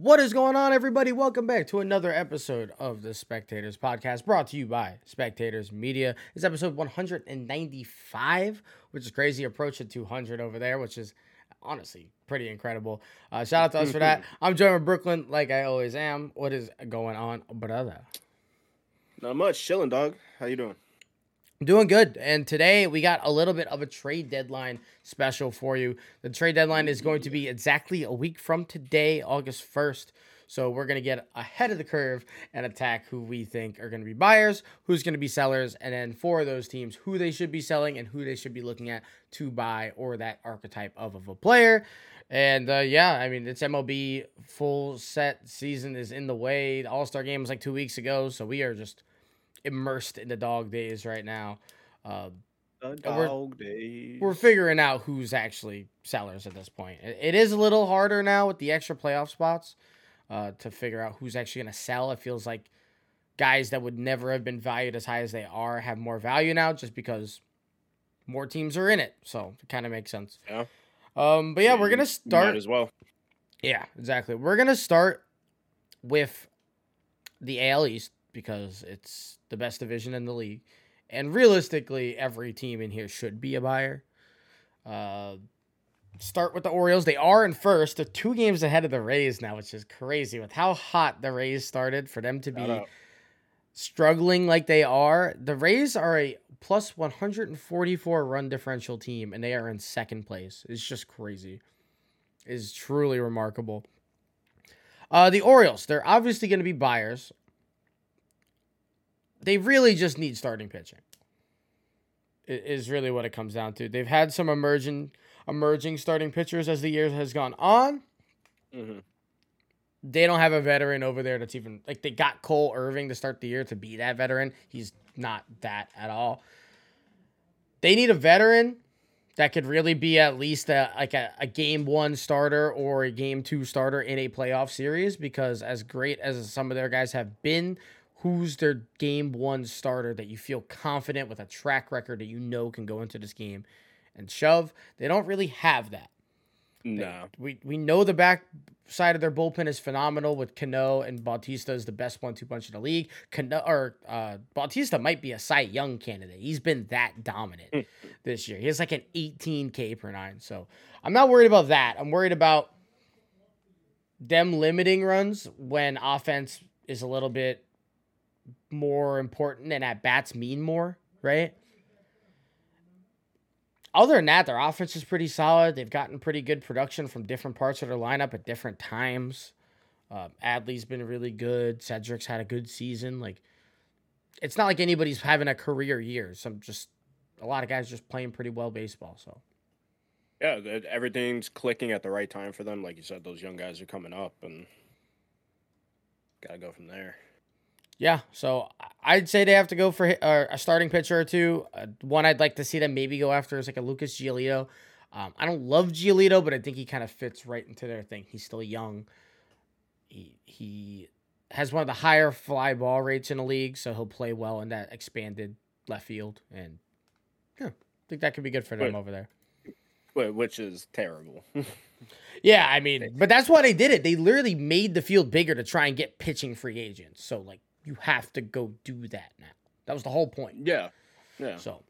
What is going on, everybody? Welcome back to another episode of the Spectators Podcast, brought to you by Spectators Media. It's episode 195, which is crazy. Approaching 200 over there, which is honestly pretty incredible. Uh, shout out to us for that. I'm joined with Brooklyn, like I always am. What is going on, brother? Not much, chilling, dog. How you doing? Doing good. And today we got a little bit of a trade deadline special for you. The trade deadline is going to be exactly a week from today, August 1st. So we're going to get ahead of the curve and attack who we think are going to be buyers, who's going to be sellers, and then for those teams, who they should be selling and who they should be looking at to buy or that archetype of, of a player. And uh, yeah, I mean, it's MLB full set season is in the way. The All Star game was like two weeks ago. So we are just immersed in the dog days right now. Uh, The we're- dog days. we're figuring out who's actually sellers at this point. It, it is a little harder now with the extra playoff spots uh, to figure out who's actually going to sell. It feels like guys that would never have been valued as high as they are have more value now just because more teams are in it. So it kind of makes sense. Yeah. Um, but yeah, we're gonna start. as well. Yeah, exactly. We're gonna start with the AL East because it's the best division in the league, and realistically, every team in here should be a buyer. Uh, start with the Orioles. They are in first. They're two games ahead of the Rays now, which is crazy with how hot the Rays started for them to be struggling like they are. The Rays are a plus 144 run differential team, and they are in second place. It's just crazy. It's truly remarkable. Uh, the Orioles, they're obviously going to be buyers. They really just need starting pitching. Is really what it comes down to. They've had some emerging emerging starting pitchers as the year has gone on Mhm. they don't have a veteran over there that's even like they got Cole Irvin to start the year to be that veteran. He's not that at all. They need a veteran that could really be at least a like a, a game one starter or a game two starter in a playoff series because as great as some of their guys have been, who's their game one starter that you feel confident with a track record that you know can go into this game and shove? They don't really have that. No. We we know the back side of their bullpen is phenomenal with Cano and Bautista is the best one-two punch in the league. Cano or uh, Bautista might be a Cy Young candidate. He's been that dominant this year. He has like an 18 K per nine. So I'm not worried about that. I'm worried about them limiting runs when offense is a little bit more important and at bats mean more, right? Other than that, their offense is pretty solid. They've gotten pretty good production from different parts of their lineup at different times. Uh, Adley's been really good. Cedric's had a good season. Like, it's not like anybody's having a career year. Some just a lot of guys just playing pretty well baseball. So Yeah, everything's clicking at the right time for them. Like you said, those young guys are coming up, and gotta go from there. Yeah, so I'd say they have to go for a starting pitcher or two. Uh, one I'd like to see them maybe go after is like a Lucas Giolito. Um, I don't love Giolito, but I think he kind of fits right into their thing. He's still young. He he has one of the higher fly ball rates in the league, so he'll play well in that expanded left field, and yeah, I think that could be good for them Wait. over there. Wh- Which is terrible. Yeah, I mean, but that's why they did it. They literally made the field bigger to try and get pitching free agents. So like, you have to go do that now. That was the whole point. yeah. Yeah. So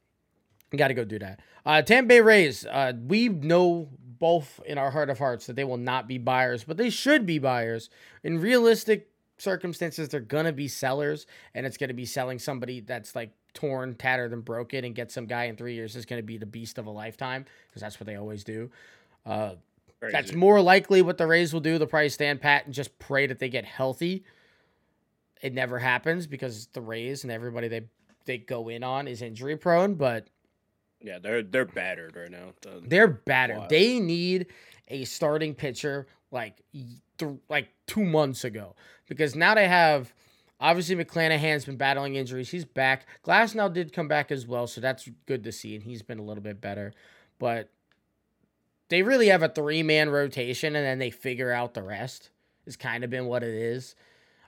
you got to go do that. Uh, Tampa Bay Rays, uh, we know both in our heart of hearts that they will not be buyers, but they should be buyers. In realistic circumstances, they're going to be sellers, and it's going to be selling somebody that's like torn, tattered, and broken, and get some guy in three years is going to be the beast of a lifetime because that's what they always do. Uh, that's more likely what the Rays will do. They'll probably stand pat and just pray that they get healthy. It never happens because the Rays and everybody they they go in on is injury prone, but yeah, they're they're battered right now. The- they're battered. They need a starting pitcher like th- like two months ago because now they have obviously McClanahan's been battling injuries. He's back. Glasnow did come back as well, so that's good to see, and he's been a little bit better. But they really have a three man rotation, and then they figure out the rest. Has kind of been what it is.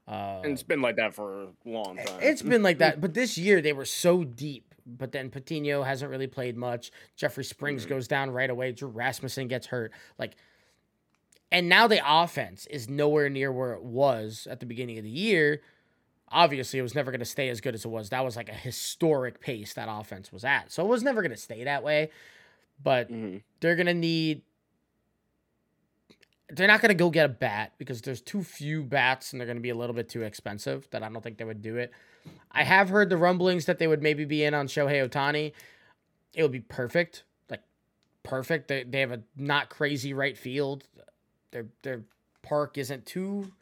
Uh, and it's been like that for a long time. it's been like that, but this year they were so deep. But then Patino hasn't really played much. Jeffrey Springs Mhm. goes down right away. Drew Rasmussen gets hurt. Like And now the offense is nowhere near where it was at the beginning of the year. Obviously, it was never going to stay as good as it was. That was like a historic pace that offense was at. So it was never going to stay that way. But Mm-hmm. they're going to need. They're not going to go get a bat because there's too few bats and they're going to be a little bit too expensive that I don't think they would do it. I have heard the rumblings that they would maybe be in on Shohei Ohtani. It would be perfect. Like, perfect. They, they have a not crazy right field. Their, their park isn't too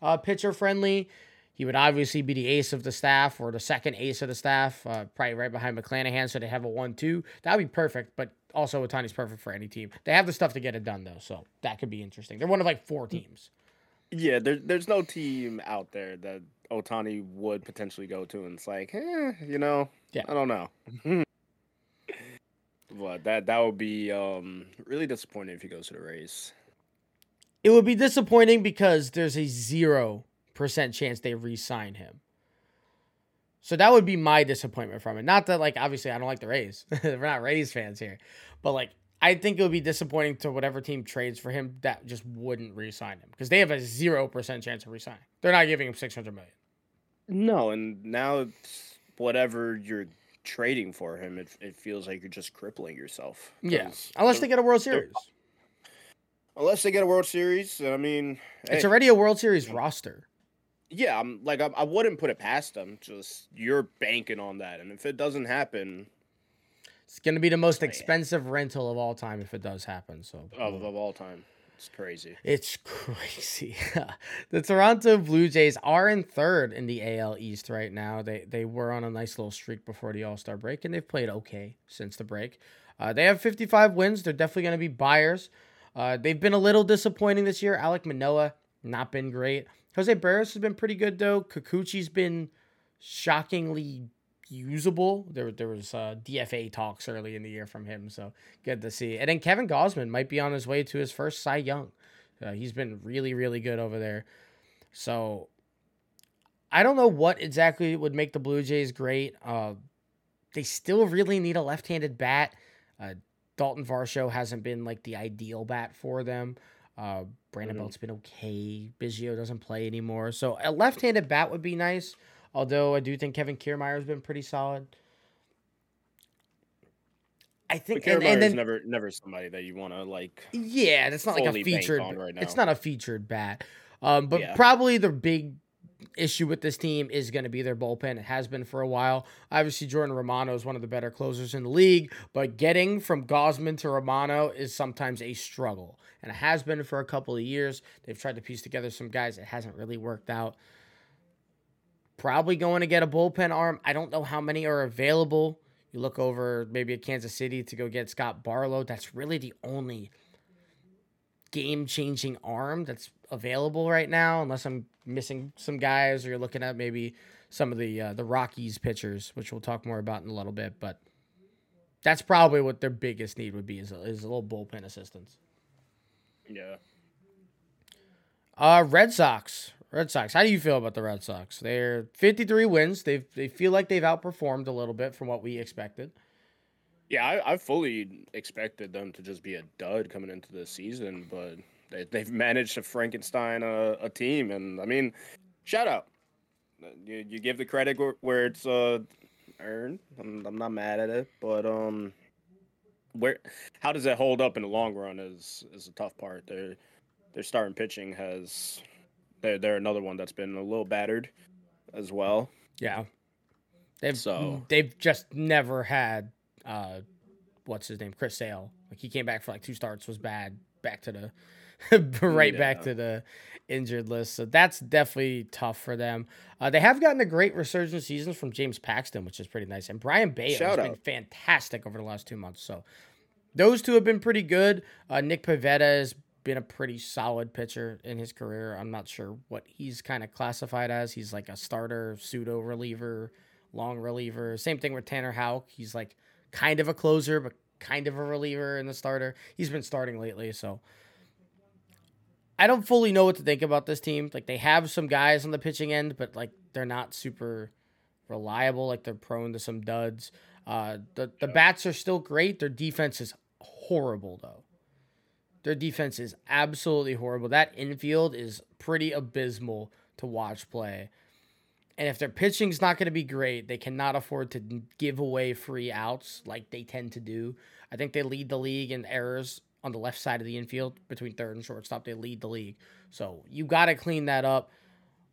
uh, pitcher friendly. He would obviously be the ace of the staff or the second ace of the staff, uh, probably right behind McClanahan. So they have a one-two. That would be perfect. But also, Ohtani's perfect for any team. They have the stuff to get it done though, so that could be interesting. They're one of like four teams. Yeah, there, there's no team out there that Otani would potentially go to, and it's like, eh, you know, Yeah. I don't know. but that that would be um really disappointing if he goes to the race. It would be disappointing because there's a zero percent chance they re-sign him. So that would be my disappointment from it. Not that like obviously I don't like the Rays. We're not Rays fans here. But like I think it would be disappointing to whatever team trades for him that just wouldn't re-sign him because they have a zero percent chance of re-signing. They're not giving him six hundred million. No, and now it's whatever you're trading for him, it it feels like you're just crippling yourself. Yeah, 'cause unless they get a World Series. unless they get a World Series. I mean, It's hey, already a World Series roster. Yeah, I'm like I, I wouldn't put it past them. Just you're banking on that, and if it doesn't happen, It's going to be the most Oh, expensive rental of all time if it does happen. So of, of all time, it's crazy. It's crazy. the Toronto Blue Jays are in third in the AL East right now. They they were on a nice little streak before the All Star break, and they've played okay since the break. Uh, they have 55 wins. They're definitely going to be buyers. Uh, they've been a little disappointing this year. Alek Manoah not been great. Jose Berrios has been pretty good though. Kikuchi's been shockingly usable. There there was uh, DFA talks early in the year from him, so good to see. And then Kevin Gausman might be on his way to his first Cy Young. Uh, he's been really really good over there. So I don't know what exactly would make the Blue Jays great. Uh, they still really need a left-handed bat. Uh, Dalton Varsho hasn't been like the ideal bat for them. Uh, Brandon Mhm. Belt's been okay. Biggio doesn't play anymore, so a left-handed bat would be nice. Although I do think Kevin Kiermaier's been pretty solid. I think, and, and then never never somebody that you want to like. yeah, that's not like a featured. right It's not a featured bat. Um, but Yeah. probably the big issue with this team is going to be their bullpen. It has been for a while. Obviously, Jordan Romano is one of the better closers in the league, but getting from Gausman to Romano is sometimes a struggle, and it has been for a couple of years. They've tried to piece together some guys. It hasn't really worked out. Probably going to get a bullpen arm. I don't know how many are available. You look over maybe at Kansas City to go get Scott Barlow. That's really the only game changing arm that's available right now, unless I'm missing some guys or you're looking at maybe some of the uh, the Rockies pitchers, which we'll talk more about in a little bit. But that's probably what their biggest need would be is a, is a little bullpen assistance. Yeah. Uh, Red Sox. Red Sox. How do you feel about the Red Sox? They're 53 wins. They they feel like they've outperformed a little bit from what we expected. Yeah, I, I fully expected them to just be a dud coming into the season, but they, they've managed to Frankenstein a, a team, and I mean, shout out. You, you give the credit where, where it's uh, earned. I'm, I'm not mad at it, but um, where how does that hold up in the long run is is a tough part. Their their starting pitching has they're they're another one that's been a little battered as well. Yeah. They've So- they've just never had uh what's his name? Chris Sale. Like he came back for like two starts, was bad, back to the right back to the injured list. So that's definitely tough for them. Uh, they have gotten a great resurgence seasons from James Paxton, which is pretty nice. And Brayan Bello has Shout been fantastic over the last two months. So those two have been pretty good. Uh, Nick Pivetta has been a pretty solid pitcher in his career. I'm not sure what he's kind of classified as. He's like a starter, pseudo reliever, long reliever. Same thing with Tanner Houck. He's like kind of a closer, but kind of a reliever in the starter. He's been starting lately, so I don't fully know what to think about this team. Like they have some guys on the pitching end, but like they're not super reliable. Like they're prone to some duds. Uh, the the bats are still great. Their defense is horrible though. Their defense is absolutely horrible. That infield is pretty abysmal to watch play. And if their pitching's not going to be great, they cannot afford to give away free outs like they tend to do. I think they lead the league in errors on the left side of the infield between third and shortstop. They lead the league. So you got to clean that up.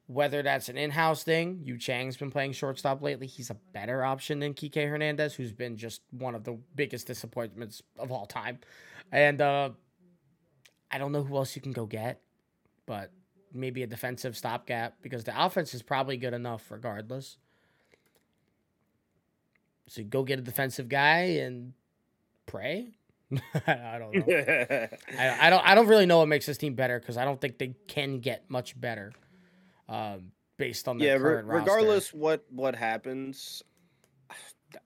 Whether that's an in-house thing, Yu Chang's been playing shortstop lately. He's a better option than Kike Hernandez, who's been just one of the biggest disappointments of all time. And uh, I don't know who else you can go get, but maybe a defensive stopgap because the offense is probably good enough regardless. So go get a defensive guy and pray. I don't know. I, I, don't. I don't really know what makes this team better because I don't think they can get much better, um, based on yeah. Re- regardless roster. what what happens,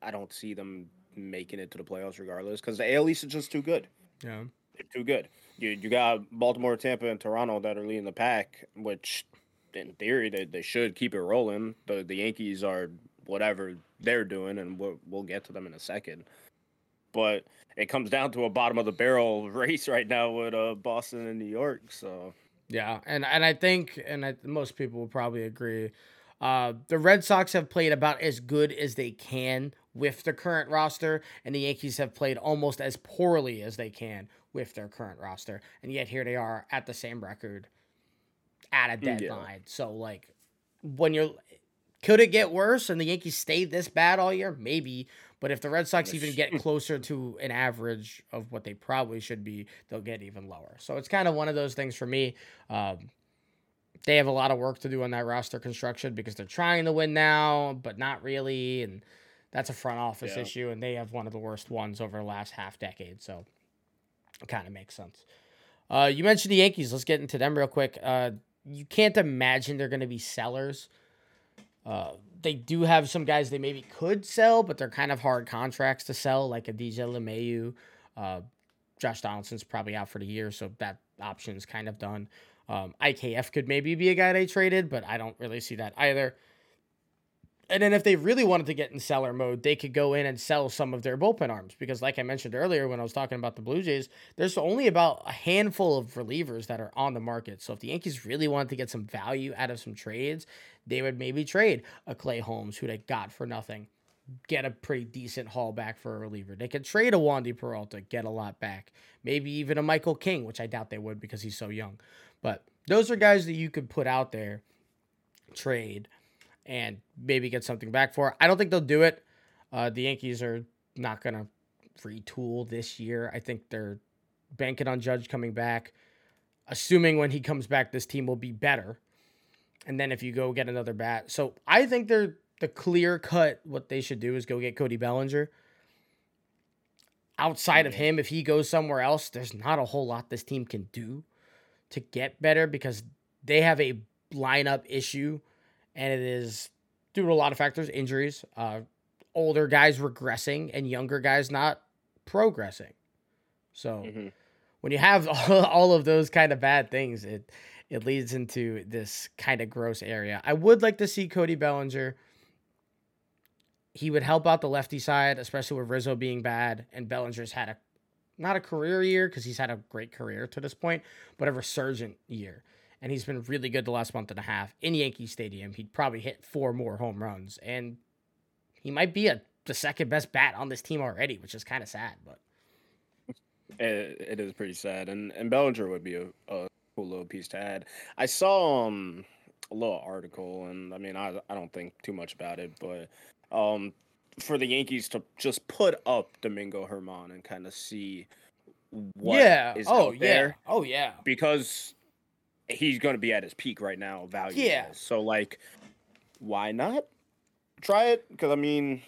I don't see them making it to the playoffs. Regardless, because the AL East is just too good. Yeah, they're too good. You you got Baltimore, Tampa, and Toronto that are leading the pack, which in theory they, they should keep it rolling. The the Yankees are whatever they're doing, and we'll we'll get to them in a second. But it comes down to a bottom of the barrel race right now with uh, Boston and New York. So yeah, and and I think and I, most people will probably agree. Uh, the Red Sox have played about as good as they can with the current roster, and the Yankees have played almost as poorly as they can with their current roster. And yet here they are at the same record at a deadline. Yeah. So like when you're could it get worse and the Yankees stayed this bad all year? Maybe. But if the Red Sox even get closer to an average of what they probably should be, they'll get even lower. So it's kind of one of those things for me. Um, they have a lot of work to do on that roster construction because they're trying to win now, but not really. And that's a front office yeah. issue. And they have one of the worst ones over the last half decade. So it kind of makes sense. Uh, you mentioned the Yankees. Let's get into them real quick. Uh, you can't imagine they're going to be sellers. Uh, they do have some guys they maybe could sell, but they're kind of hard contracts to sell, like a DJ LeMahieu. Uh, Josh Donaldson's probably out for the year, so that option's kind of done. Um, IKF could maybe be a guy they traded, but I don't really see that either. And then if they really wanted to get in seller mode, they could go in and sell some of their bullpen arms because, like I mentioned earlier when I was talking about the Blue Jays, there's only about a handful of relievers that are on the market. So if the Yankees really wanted to get some value out of some trades, they would maybe trade a Clay Holmes who they got for nothing, get a pretty decent haul back for a reliever. They could trade a Wandy Peralta, get a lot back. Maybe even a Michael King, which I doubt they would because he's so young. But those are guys that you could put out there, trade, and maybe get something back for. I don't think they'll do it. Uh, the Yankees are not going to retool this year. I think they're banking on Judge coming back. Assuming when he comes back, this team will be better and then if you go get another bat. So I think they're the clear cut what they should do is go get Cody Bellinger. Outside of him, if he goes somewhere else, there's not a whole lot this team can do to get better because they have a lineup issue and it is due to a lot of factors, injuries, uh, older guys regressing and younger guys not progressing. So mm-hmm. when you have all of those kind of bad things, it it leads into this kind of gross area. I would like to see Cody Bellinger. He would help out the lefty side, especially with Rizzo being bad, and Bellinger's had a not a career year because he's had a great career to this point, but a resurgent year. And he's been really good the last month and a half in Yankee Stadium. He'd probably hit four more home runs, and he might be a the second best bat on this team already, which is kind of sad. But it, it is pretty sad, and and Bellinger would be a, a cool little piece to add. I saw um a little article, and I mean, I I don't think too much about it, but um for the Yankees to just put up Domingo Germán and kind of see what yeah. is oh. Yeah. Oh yeah. Because he's going to be at his peak right now, value. Yeah. So like, why not try it? Because I mean,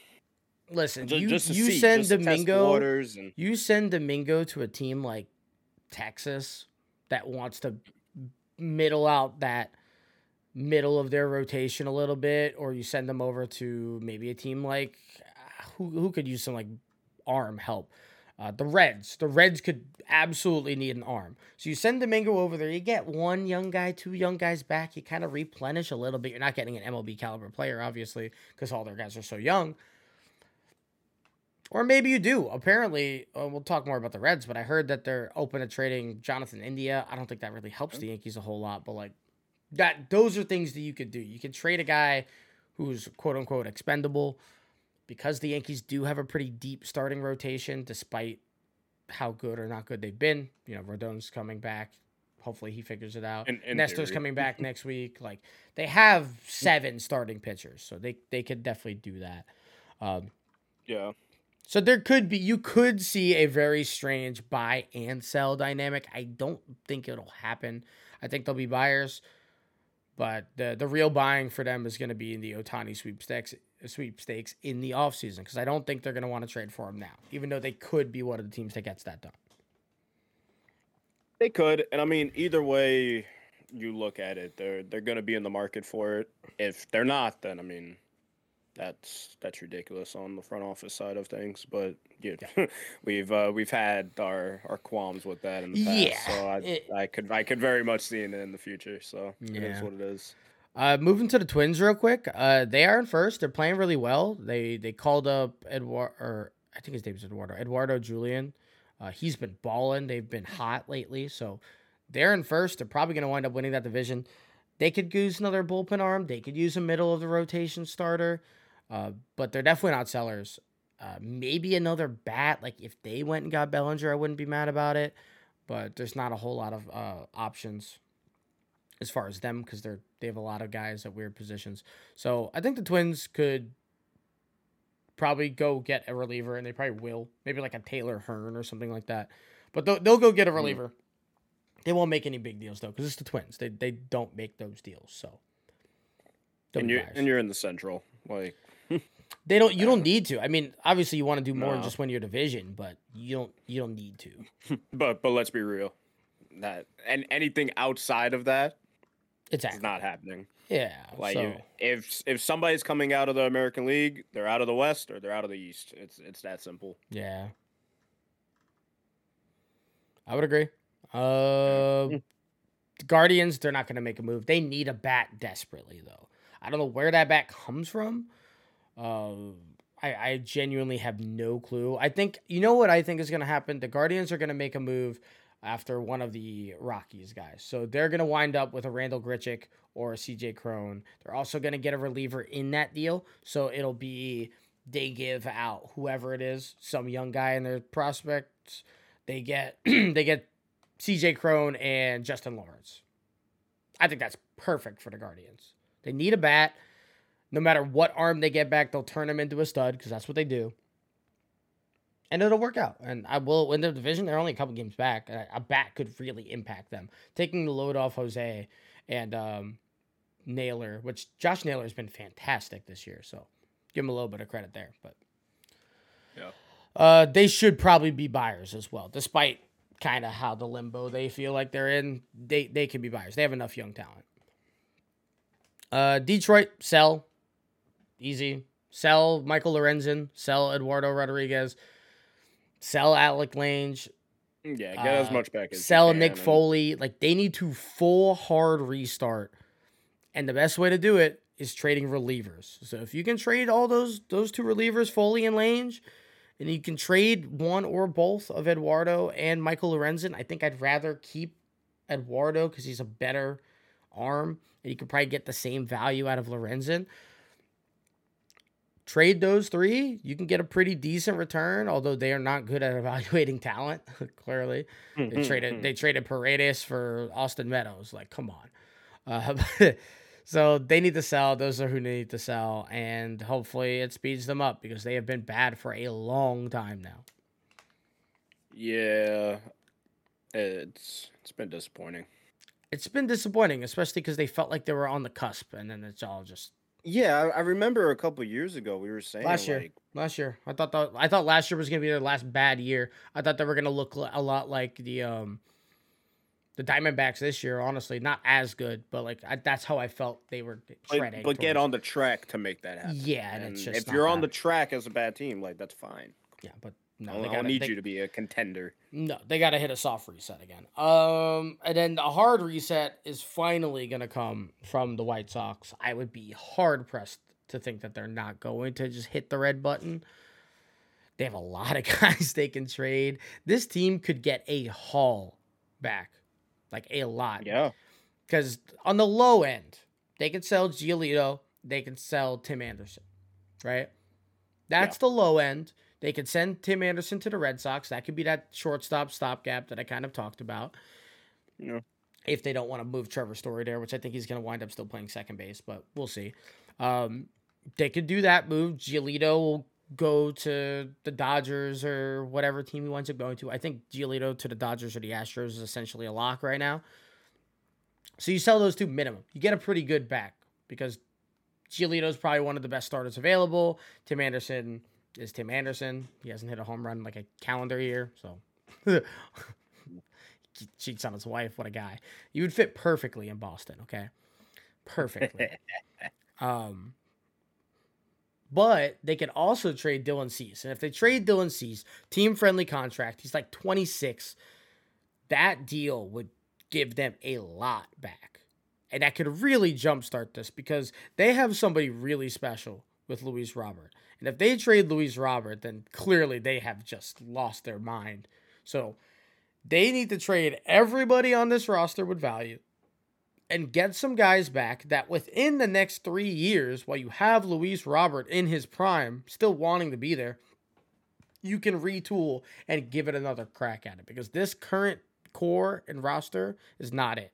listen, just, you just you see, send Domingo, and... you send Domingo to a team like Texas that wants to middle out that middle of their rotation a little bit, or you send them over to maybe a team like who who could use some like arm help. Uh, the Reds, the Reds could absolutely need an arm. So you send Domingo over there, you get one young guy, two young guys back. You kind of replenish a little bit. You're not getting an MLB caliber player, obviously, because all their guys are so young. Or maybe you do. Apparently, uh, we'll talk more about the Reds, but I heard that they're open to trading Jonathan India. I don't think that really helps the Yankees a whole lot, but like that those are things that you could do. You can trade a guy who's quote unquote expendable because the Yankees do have a pretty deep starting rotation despite how good or not good they've been. You know, Rodon's coming back. Hopefully he figures it out. In- in Nestor's theory. coming back next week. Like they have seven starting pitchers, so they they could definitely do that. Um, Yeah. so there could be you could see a very strange buy and sell dynamic. I don't think it'll happen. I think there'll be buyers, but the the real buying for them is going to be in the Ohtani sweepstakes sweepstakes in the offseason because I don't think they're going to want to trade for him now, even though they could be one of the teams that gets that done. They could, and I mean, either way you look at it, they're they're going to be in the market for it. If they're not, then I mean, that's that's ridiculous on the front office side of things. But yeah, we've uh, we've had our our qualms with that in the past. Yeah, so I, it- I could I could very much see it in the future. So it Yeah. is what it is. Uh, moving to the Twins real quick. Uh, they are in first. They're playing really well. They they called up Eduardo, or I think his name's Eduardo. Edouard Julien. Uh, he's been balling. They've been hot lately. So they're in first. They're probably going to wind up winning that division. They could use another bullpen arm. They could use a middle of the rotation starter. Uh, but they're definitely not sellers. Uh, maybe another bat. Like if they went and got Bellinger, I wouldn't be mad about it. But there's not a whole lot of uh, options as far as them because they're they have a lot of guys at weird positions. So I think the Twins could probably go get a reliever, and they probably will. Maybe like a Taylor Hearn or something like that. But they'll, they'll go get a hmm. reliever. They won't make any big deals though because it's the Twins. They they don't make those deals. So they'll And you're and you're in the central, like they don't. You don't need to. I mean, obviously you want to do more and No. just win your division, but you don't. You don't need to. but but let's be real, that and anything outside of that Exactly. not happening. Yeah. Like so, if, if if somebody's coming out of the American League, they're out of the West or they're out of the East. It's it's that simple. Yeah. I would agree. Uh, the Guardians, they're not going to make a move. They need a bat desperately, though. I don't know where that bat comes from. Uh, I, I genuinely have no clue. I think, you know what I think is going to happen? The Guardians are going to make a move after one of the Rockies guys. So they're going to wind up with a Randal Grichuk or a CJ Cron. They're also going to get a reliever in that deal. So it'll be they give out whoever it is, some young guy in their prospects. They get they get CJ Cron and Justin Lawrence. I think that's perfect for the Guardians. They need a bat. No matter what arm they get back, they'll turn him into a stud because that's what they do. And it'll work out. And I will win the division. They're only a couple games back. A bat could really impact them. Taking the load off Jose and um, Naylor, which Josh Naylor has been fantastic this year. So give him a little bit of credit there. But Yeah. uh, they should probably be buyers as well, despite kind of how the limbo they feel like they're in. They they can be buyers. They have enough young talent. Uh, Detroit sell, easy. Sell Michael Lorenzen. Sell Eduardo Rodriguez. Sell Alex Lange. Yeah, get as Uh, much back as Sell Nick Foley. Like they need to full hard restart, and the best way to do it is trading relievers. So if you can trade all those those two relievers, Foley and Lange, and you can trade one or both of Eduardo and Michael Lorenzen, I think I'd rather keep Eduardo because he's a better arm, and you could probably get the same value out of Lorenzen. Trade those three, you can get a pretty decent return, although they are not good at evaluating talent. Clearly, mm, they mm, traded mm. they traded Paredes for Austin Meadows. Like, come on. Uh, so they need to sell. Those are who need to sell, and hopefully it speeds them up because they have been bad for a long time now. Yeah, it's it's been disappointing. It's been disappointing, especially because they felt like they were on the cusp, and then it's all just Yeah, I, remember a couple years ago we were saying last year. like, Last year, I thought that I thought last year was gonna be their last bad year. I thought they were gonna look a lot like the um the Diamondbacks this year. Honestly, not as good, but like I, that's how I felt they were but, treading. but get on the track to make that happen. Yeah, and it's just if you're on the track as a bad team, like that's fine. Yeah, but no, I'll, they I'll gotta, need they- you to be a contender. No, they got to hit a soft reset again. Um, and then the hard reset is finally going to come from the White Sox. I would be hard pressed to think that they're not going to just hit the red button. They have a lot of guys they can trade. This team could get a haul back, like a lot. Yeah. Because on the low end, they can sell Giolito, they can sell Tim Anderson, right? That's yeah. the low end. They could send Tim Anderson to the Red Sox. That could be that shortstop stopgap that I kind of talked about. Yeah. If they don't want to move Trevor Story there, which I think he's going to wind up still playing second base, but we'll see. Um, they could do that move. Giolito will go to the Dodgers or whatever team he winds up going to. I think Giolito to the Dodgers or the Astros is essentially a lock right now. So you sell those two minimum. You get a pretty good back because Giolito is probably one of the best starters available. Tim Anderson is Tim Anderson. He hasn't hit a home run like a calendar year, so he cheats on his wife. What a guy! You would fit perfectly in Boston. Okay, perfectly. um, but they could also trade Dylan Cease, and if they trade Dylan Cease, team friendly contract, he's like twenty six. That deal would give them a lot back. And that could really jumpstart this because they have somebody really special with Luis Robert. And if they trade Luis Robert, then clearly they have just lost their mind. So they need to trade everybody on this roster with value and get some guys back that within the next three years, while you have Luis Robert in his prime, still wanting to be there, you can retool and give it another crack at it. Because this current core and roster is not it.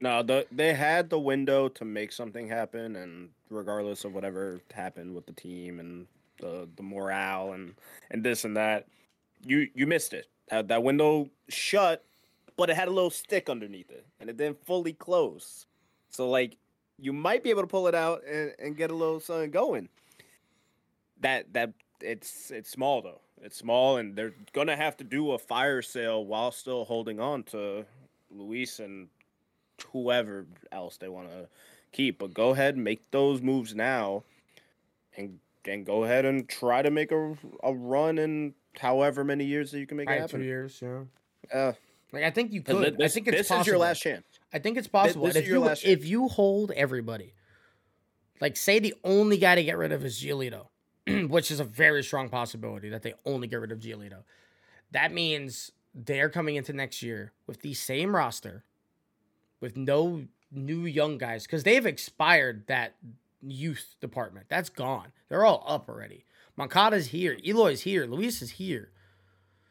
No, the, they had the window to make something happen, and regardless of whatever happened with the team and the the morale and and this and that, you you missed it. That, that window shut, but it had a little stick underneath it, and it didn't fully close. So like, you might be able to pull it out and, and get a little something going. That that it's it's small though. It's small, and they're gonna have to do a fire sale while still holding on to Luis and whoever else they want to keep. But go ahead, and make those moves now, and and go ahead and try to make a, a run in however many years that you can make right, it happen. Two years, yeah. Uh, like I think you could. This, I think it's this possible. is your last chance. I think it's possible. This, this is your you, last if you hold everybody, like say the only guy to get rid of is Giolito, which is a very strong possibility that they only get rid of Giolito. That means they're coming into next year with the same roster, with no new young guys, because they've expired that youth department. That's gone. They're all up already. Moncada's here. Eloy's here. Luis is here.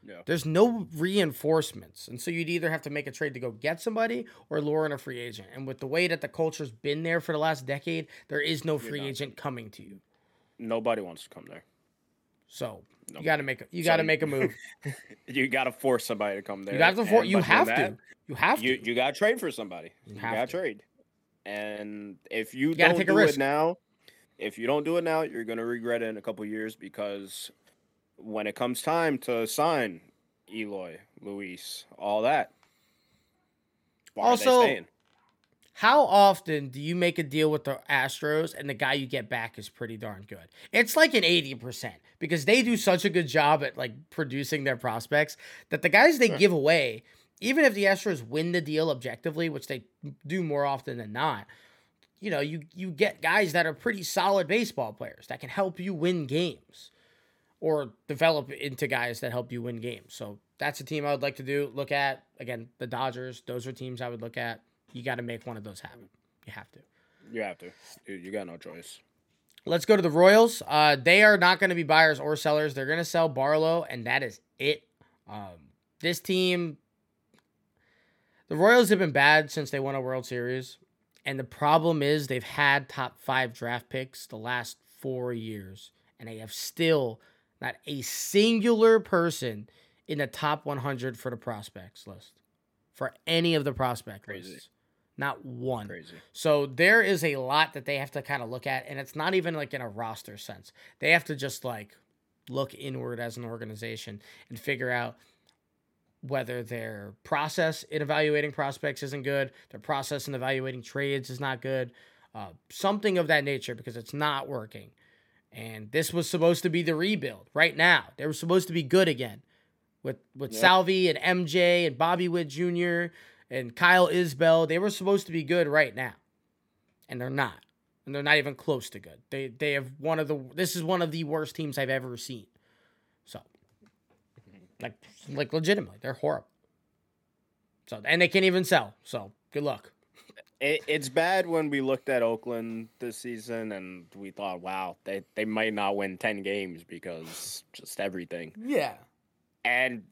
Yeah. There's no reinforcements. And so you'd either have to make a trade to go get somebody or lure in a free agent. And with the way that the culture's been there for the last decade, there is no free agent coming to you. Nobody wants to come there. So you got to make a, you got to make a move. you got to force somebody to come there. You got to force. You have that, to. You have to. You, you got to trade for somebody. You, you got to trade. And if you, you don't do it now, if you don't do it now, you're gonna regret it in a couple years because when it comes time to sign Eloy, Luis, all that. also, how often do you make a deal with the Astros and the guy you get back is pretty darn good? It's like an 80% because they do such a good job at like producing their prospects that the guys they give away, even if the Astros win the deal objectively, which they do more often than not, you know, you you get guys that are pretty solid baseball players that can help you win games or develop into guys that help you win games. So that's a team I would like to do. Look at again the Dodgers. Those are teams I would look at you got to make one of those happen. You have to. You have to. You got no choice. Let's go to the Royals. Uh, they are not going to be buyers or sellers. They're going to sell Barlow, and that is it. Um, this team, the Royals have been bad since they won a World Series. And the problem is they've had top five draft picks the last four years, and they have still not a singular person in the top 100 for the prospects list for any of the prospect Crazy. lists. Not one. Crazy. So there is a lot that they have to kind of look at, and it's not even like in a roster sense. They have to just like look inward as an organization and figure out whether their process in evaluating prospects isn't good, their process in evaluating trades is not good, uh, something of that nature because it's not working. And this was supposed to be the rebuild right now. They were supposed to be good again with with yep. Salvy and MJ and Bobby Witt Jr and Kyle Isbel, they were supposed to be good right now. And they're not. and they're not even close to good. They they have one of the this is one of the worst teams I've ever seen. So, like like legitimately, they're horrible. So and they can't even sell. So good luck. It, it's bad when we looked at Oakland this season and we thought, wow, they, they might not win 10 games because just everything. Yeah. And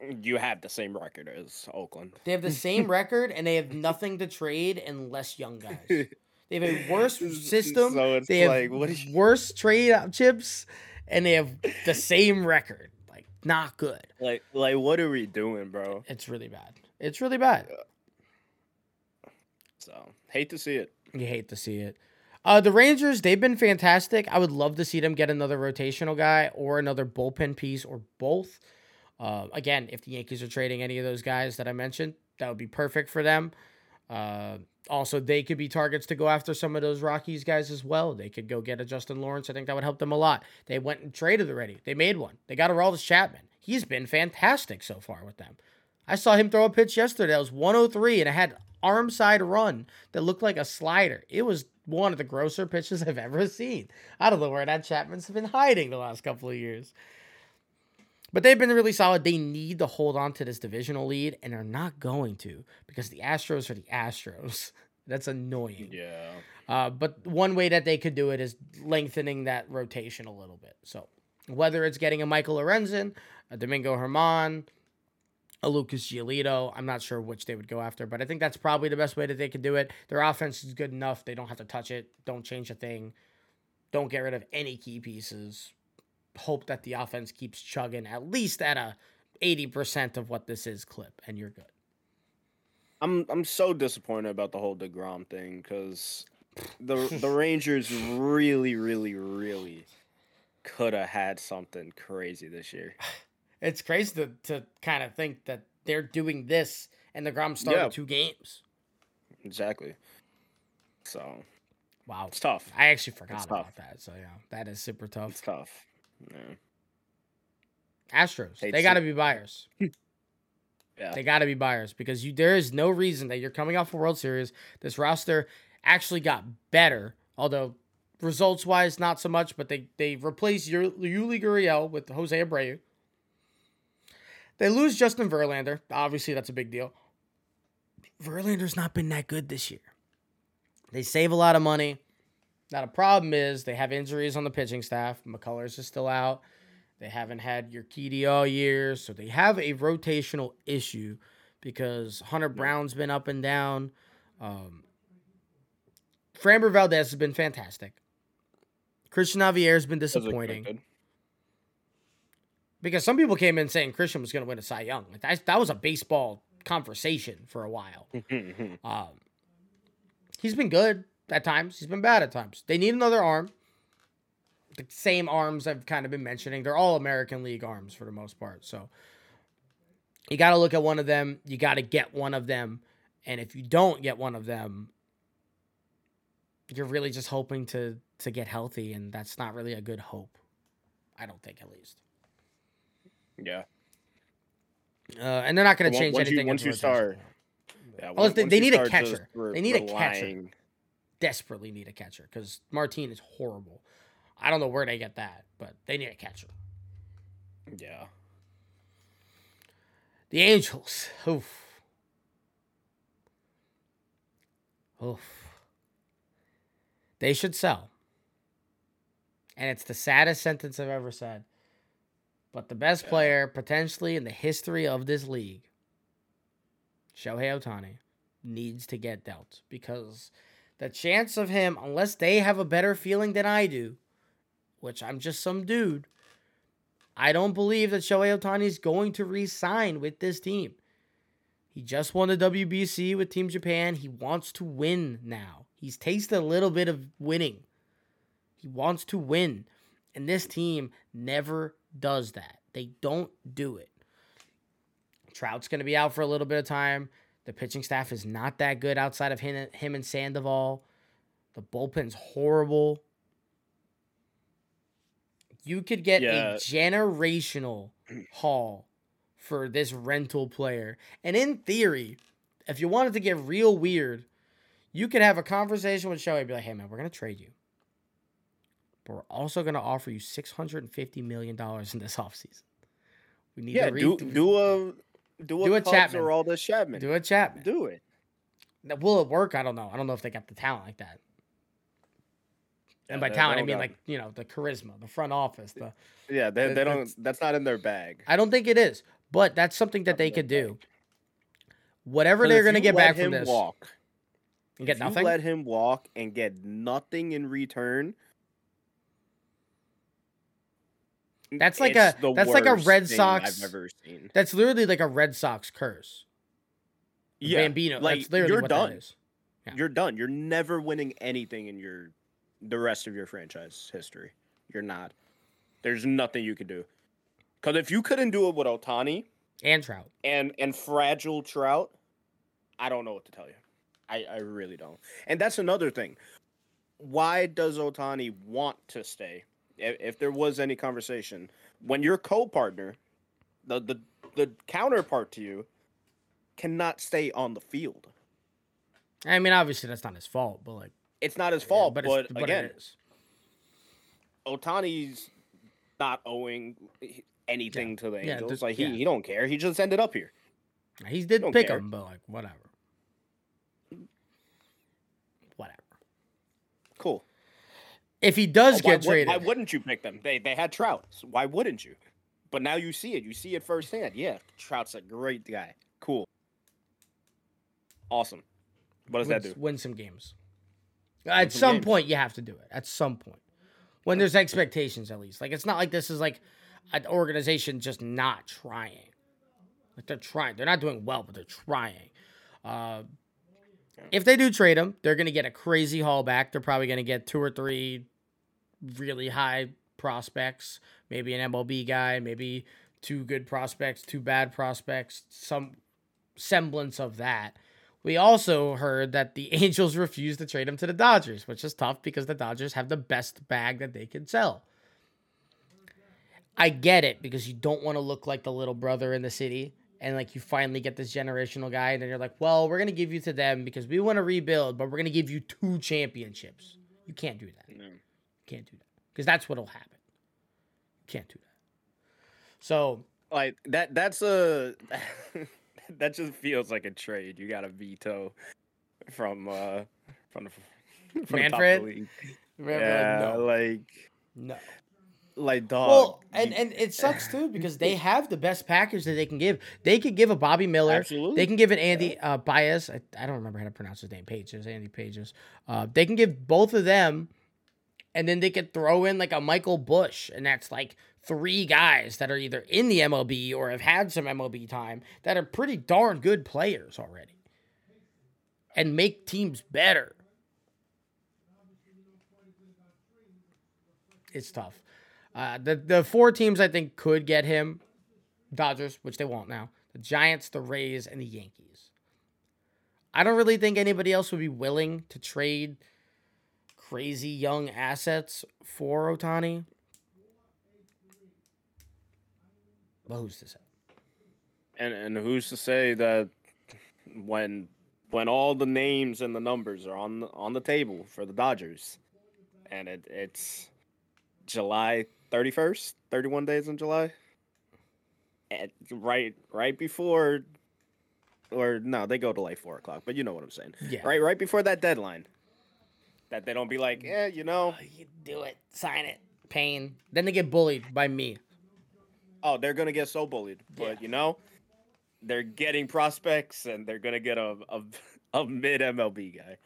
you have the same record as Oakland. They have the same record and they have nothing to trade and less young guys. They have a worse system. So it's they have like, what is worse trade chips and they have the same record. Like not good. like like what are we doing, bro? It's really bad. It's really bad. So hate to see it. You hate to see it. Uh, the Rangers, they've been fantastic. I would love to see them get another rotational guy or another bullpen piece or both. Uh, again, if the Yankees are trading any of those guys that I mentioned, that would be perfect for them. Uh, also, they could be targets to go after some of those Rockies guys as well. They could go get a Justin Lawrence. I think that would help them a lot. They went and traded already. They made one. They got a Aroldis Chapman. He's been fantastic so far with them. I saw him throw a pitch yesterday. That was 103 and it had arm side run that looked like a slider. It was one of the grosser pitches I've ever seen. I don't know where that Chapman's been hiding the last couple of years. But they've been really solid. They need to hold on to this divisional lead, and they're not going to because the Astros are the Astros. That's annoying. Yeah. Uh, but one way that they could do it is lengthening that rotation a little bit. So whether it's getting a Michael Lorenzen, a Domingo Germán, a Lucas Giolito, I'm not sure which they would go after, but I think that's probably the best way that they could do it. Their offense is good enough; they don't have to touch it. Don't change a thing. Don't get rid of any key pieces. Hope that the offense keeps chugging at least at a 80% of what this is clip, and you're good. I'm I'm so disappointed about the whole Degrom thing because the the Rangers really, really, really could have had something crazy this year. It's crazy to, to kind of think that they're doing this and deGrom started Yeah. two games. Exactly. So Wow. it's tough. I actually forgot It's about tough. that. So yeah, that is super tough. It's tough. Yeah. Astros, Hate they got to be buyers. Yeah. They got to be buyers because you there is no reason that you're coming off a World Series. This roster actually got better, although results wise not so much. But they they replaced Yuli Gurriel with Jose Abreu. They lose Justin Verlander. Obviously, that's a big deal. Verlander's not been that good this year. They save a lot of money. Now the problem is they have injuries on the pitching staff. McCullers is still out. They haven't had your Urquidy all year, so they have a rotational issue because Hunter Brown's been up and down. Um, Framber Valdez has been fantastic. Christian Javier has been disappointing because some people came in saying Christian was going to win a Cy Young. Like that, that was a baseball conversation for a while. Um, he's been good at times. He's been bad at times. They need another arm. The same arms I've kind of been mentioning. They're all American League arms for the most part. So you got to look at one of them. You got to get one of them. And if you don't get one of them, you're really just hoping to to get healthy, and that's not really a good hope. I don't think, at least. yeah. Uh, and they're not going to change once you- anything. once in you start- Yeah, they- once they you need a catcher. re- They need a catcher. Desperately need a catcher because Martine is horrible. I don't know where they get that, but they need a catcher. Yeah. The Angels. Oof. Oof. They should sell. And it's the saddest sentence I've ever said. But the best Yeah. player potentially in the history of this league, Shohei Ohtani, needs to get dealt because the chance of him, unless they have a better feeling than I do, which I'm just some dude, I don't believe that Shohei Ohtani is going to re-sign with this team. He just won the WBC with Team Japan. He wants to win now. He's tasted a little bit of winning. He wants to win. And this team never does that. They don't do it. Trout's going to be out for a little bit of time. The pitching staff is not that good outside of him, him and Sandoval. The bullpen's horrible. You could get Yeah. a generational haul for this rental player. And in theory, if you wanted to get real weird, You could have a conversation with Shohei, and be like, "Hey man, we're gonna trade you, but we're also gonna offer you six hundred and fifty million dollars in this offseason. We need Yeah, to re- do do a do a, Do a Cubs Chapman. or all this Chapman. do a Chapman. Do it. Now, Will it work? I don't know. I don't know if they got the talent like that. and by talent, I mean like you know the charisma, the front office. The yeah, they, that- they don't. that's- not in their bag. I don't think it is, but that's something that they could do. Whatever they're gonna get let back from this, Walk. and get nothing. You let him walk and get nothing in return. That's like it's a- that's like a Red Sox- I've ever seen. That's literally like a Red Sox curse. Yeah, Bambino. like that's literally you're what done. that is. Yeah. You're done. You're never winning anything in your the rest of your franchise history. You're not. There's nothing you could do. Because if you couldn't do it with Ohtani And Trout. and and fragile Trout, I don't know what to tell you. I I really don't. And that's another thing. Why does Ohtani want to stay? If, if there was any conversation, when your co-partner, the the the counterpart to you, cannot stay on the field. I mean, obviously that's not his fault, but like, It's not his fault, but, but, it's, but again, it is. Ohtani's not owing anything to the Yeah, Angels. just- like he, yeah. he don't care. He just ended up here. He did don't pick care. him, but like. Whatever. Cool. If he does Oh, why, get would- traded, why wouldn't you pick them? They they had Trout. So why wouldn't you? But now you see it. You see it firsthand. Yeah, Trout's a great guy. Cool. Awesome. What does win, that do? win some games. At some some games. point, you have to do it. At some point, when there's expectations, at least. Like it's not like this is like an organization just not trying. Like they're trying. They're not doing well, but they're trying. Uh, if they do trade him, they're gonna get a crazy haul back. They're probably gonna get two or three really high prospects. Maybe an MLB guy. Maybe two good prospects, two bad prospects. Some semblance of that. We also heard that the Angels refused to trade him to the Dodgers, which is tough because the Dodgers have the best bag that they can sell. I get it because you don't want to look like the little brother in the city and like you finally get this generational guy and then you're like, "Well, we're going to give you to them because we want to rebuild, but we're going to give you two championships." You can't do that. No. You can't do that because that's what'll happen. You can't do that. So, Like that. That's a. that just feels like a trade. You got a veto from uh from the from the top of Manfred? the league. remember, Yeah, no. like No. Like dog. Well, and, and it sucks too because they have the best package that they can give. They could give a Bobby Miller. Absolutely. They can give an Andy uh, Bias. I, I don't remember how to pronounce his name. Pages. Andy Pages. Uh, they can give both of them, and then they could throw in like a Michael Busch, and that's like three guys that are either in the MLB or have had some MLB time that are pretty darn good players already, and make teams better. It's tough. Uh, the the four teams I think could get him: Dodgers, which they won't now, the Giants, the Rays, and the Yankees. I don't really think anybody else would be willing to trade crazy young assets for Ohtani. But who's to say? And and who's to say that when when all the names and the numbers are on the, on the table for the Dodgers, and it, it's July thirty first, thirty one days in July, and right right before, or no, they go to like four o'clock, but you know what I'm saying. Yeah. Right right before that deadline, that they don't be like, yeah, you know, Oh, you do it, sign it, pain. Then they get bullied by me. oh, they're gonna get so bullied, but Yeah. you know, they're getting prospects and they're gonna get a a, a mid MLB guy.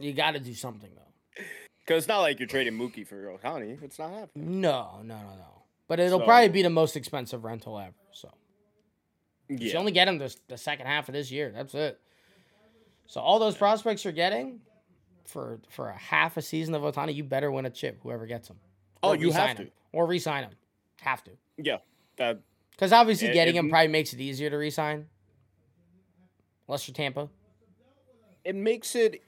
You got to do something though. Because it's not like you're trading Mookie for Ohtani. It's not happening. No, no, no, no. But it'll So- probably be the most expensive rental ever. So. yeah. You only get him this, the second half of this year. That's it. So all those prospects you're getting for for a half a season of Ohtani, you better win a chip. Whoever gets him. Oh, you have to. him. or resign him. Have to, Yeah. That because obviously It- getting it- him probably makes it easier to resign. Unless you're Tampa. it makes it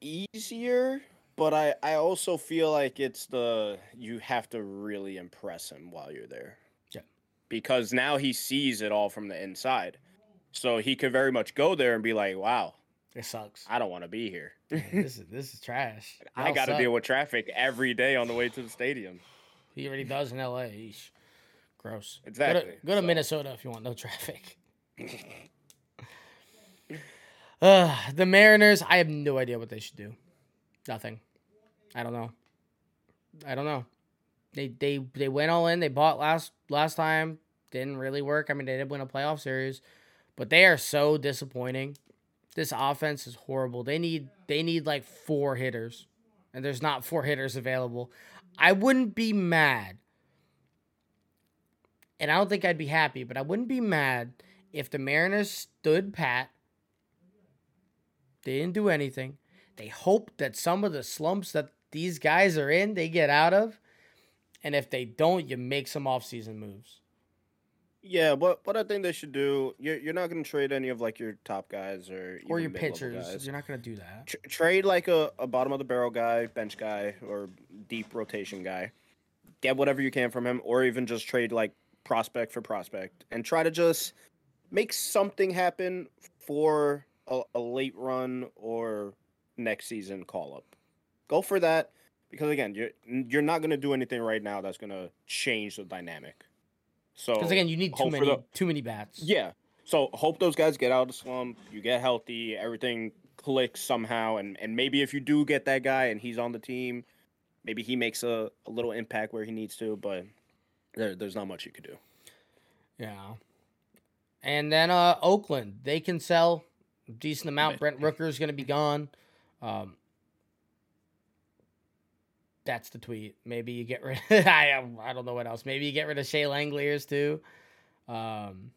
easier, but I I also feel like it's the you have to really impress him while you're there. Yeah. Because now he sees it all from the inside. So he could very much go there and be like, "Wow, It sucks. I don't want to be here. this is this is trash. I got to deal with traffic every day on the way to the stadium. He already does in L.A. Eesh. Gross. Go Exactly, to, go to so- Minnesota if you want no traffic. uh, the Mariners. I have no idea what they should do. Nothing. I don't know. I don't know. They they they went all in. They bought last last time. Didn't really work. I mean, they did win a playoff series, but they are so disappointing. This offense is horrible. They need they need like four hitters, and there's not four hitters available. I wouldn't be mad, and I don't think I'd be happy, but I wouldn't be mad if the Mariners stood pat. They didn't do anything. They hoped that some of the slumps that these guys are in, they get out of. And if they don't, you make some offseason moves. Yeah, but what I think they should do, you're you're not going to trade any of like your top guys or Or your pitchers. guys. You're not going to do that. Tr- trade like a, a bottom of the barrel guy, bench guy, or deep rotation guy. Get whatever you can from him, or even just trade like prospect for prospect, and try to just make something happen for a, a late run or next season call up. Go for that because again, you're you're not going to do anything right now that's going to change the dynamic. So Because again, you need too many the- too many bats. yeah. So hope those guys get out of the slump. You get healthy. Everything clicks somehow. And and maybe if you do get that guy and he's on the team, maybe he makes a, a little impact where he needs to. But there, there's not much you could do. Yeah. And then uh Oakland, they can sell a decent amount. Brent Rooker is going to be gone. Um, that's the tweet. Maybe you get rid. Of, I I don't know what else. Maybe you get rid of Shea Langeliers too. Um,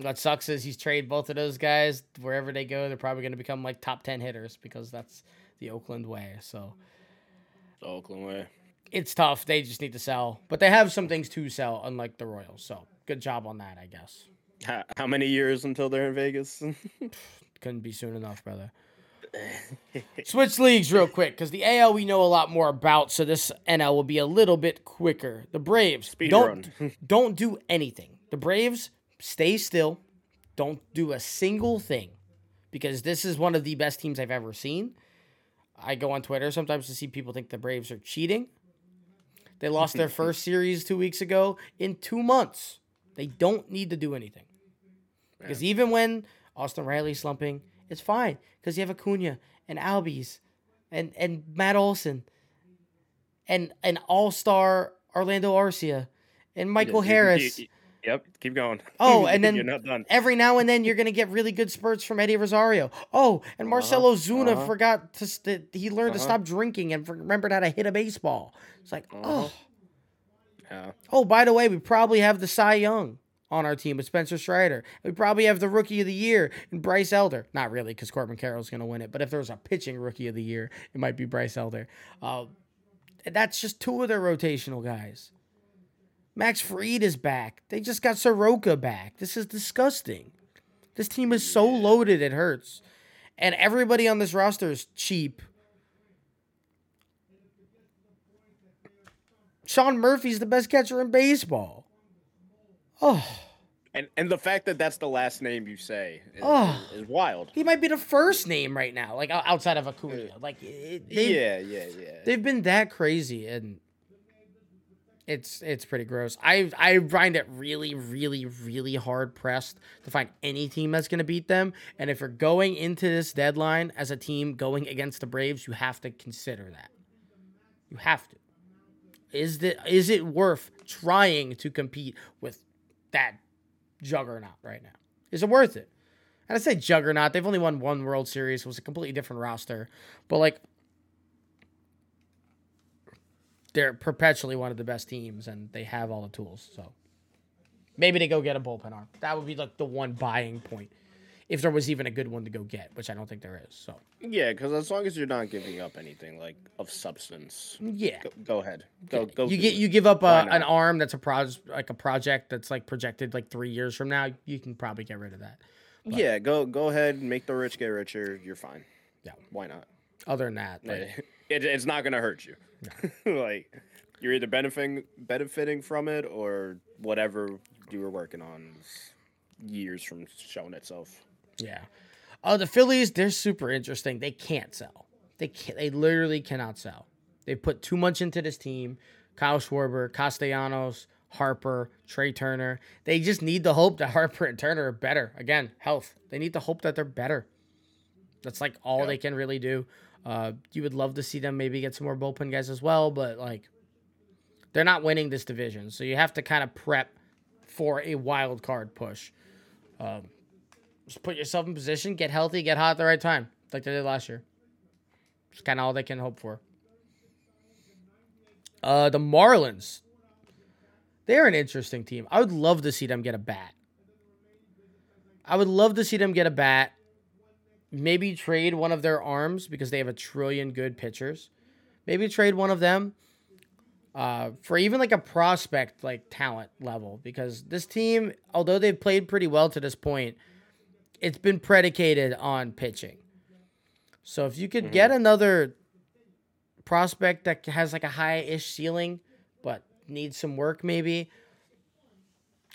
what sucks is he's trade both of those guys wherever they go. They're probably going to become like top ten hitters because that's the Oakland way. So So Oakland way. it's tough. They just need to sell, but they have some things to sell, unlike the Royals. So good job on that, I guess. How, how many years until they're in Vegas? Couldn't be soon enough, brother. Switch leagues real quick because the AL we know a lot more about, so this NL will be a little bit quicker. The Braves Speed don't don't do anything. The Braves stay still, don't do a single thing because this is one of the best teams I've ever seen. I go on Twitter sometimes to see people think the Braves are cheating. They lost their first series two weeks ago in two months. They don't need to do anything. Because even when Austin Riley's slumping, it's fine because you have Acuna and Albies and and Matt Olson and an all-star Orlando Arcia and Michael You- you- Harris. you- yep. Keep going. Oh, and then you're not done. every now and then you're gonna get really good spurts from Eddie Rosario. Oh, and Marcell Ozuna uh-huh. forgot to st- he learned to Uh-huh. stop drinking and remembered how to hit a baseball. It's like, Uh-huh. oh, Yeah. oh, by the way, we probably have the Cy Young on our team with Spencer Strider. We probably have the Rookie of the Year and Bryce Elder. Not really, because Corbin Carroll's gonna win it. But if there was a pitching Rookie of the Year, it might be Bryce Elder. Uh, that's just two of their rotational guys. Max Fried is back. They just got Soroka back. This is disgusting. This team is so loaded it hurts. And everybody on this roster is cheap. Sean Murphy's the best catcher in baseball. Oh, And and the fact that that's the last name you say is, Oh. is wild. he might be the first name right now, like outside of Acuna. Uh, like it, they, Yeah, yeah, yeah. they've been that crazy and it's it's pretty gross. I I find it really really really hard pressed to find any team that's going to beat them. And if you're going into this deadline as a team going against the Braves, you have to consider that. You have to. Is the is it worth trying to compete with that juggernaut right now? Is it worth it? And I say juggernaut. They've only won one World Series. It was a completely different roster, but like they're perpetually one of the best teams and they have all the tools. So maybe they go get a bullpen arm. That would be like the one buying point. If there was even a good one to go get, which I don't think there is. So Yeah, because as long as you're not giving up anything like of substance, yeah. go, go ahead. Go go. you get you give up a, an arm that's a proj like a project that's like projected like three years from now. You can probably get rid of that. Yeah, go go ahead. Make the rich get richer. You're fine. Yeah. Why not? Other than that, like, It, it's not gonna hurt you. like you're either benefiting benefiting from it or whatever you were working on. years from showing itself. Yeah. Uh, the Phillies, they're super interesting. They can't sell. They can't, they literally cannot sell. They put too much into this team. Kyle Schwarber, Castellanos, Harper, Trea Turner. They just need to hope that Harper and Turner are better. Again, health. They need to hope that they're better. That's like all yeah. they can really do. Uh, you would love to see them maybe get some more bullpen guys as well, but like they're not winning this division, so you have to kind of prep for a wild card push. Um, just put yourself in position, get healthy, get hot at the right time, like they did last year. It's kind of all they can hope for. Uh, the Marlins, they're an interesting team. I would love to see them get a bat. I would love to see them get a bat. Maybe trade one of their arms because they have a trillion good pitchers. Maybe trade one of them uh, for even like a prospect like talent level because this team, although they've played pretty well to this point, it's been predicated on pitching. So if you could mm-hmm. get another prospect that has like a high-ish ceiling but needs some work maybe,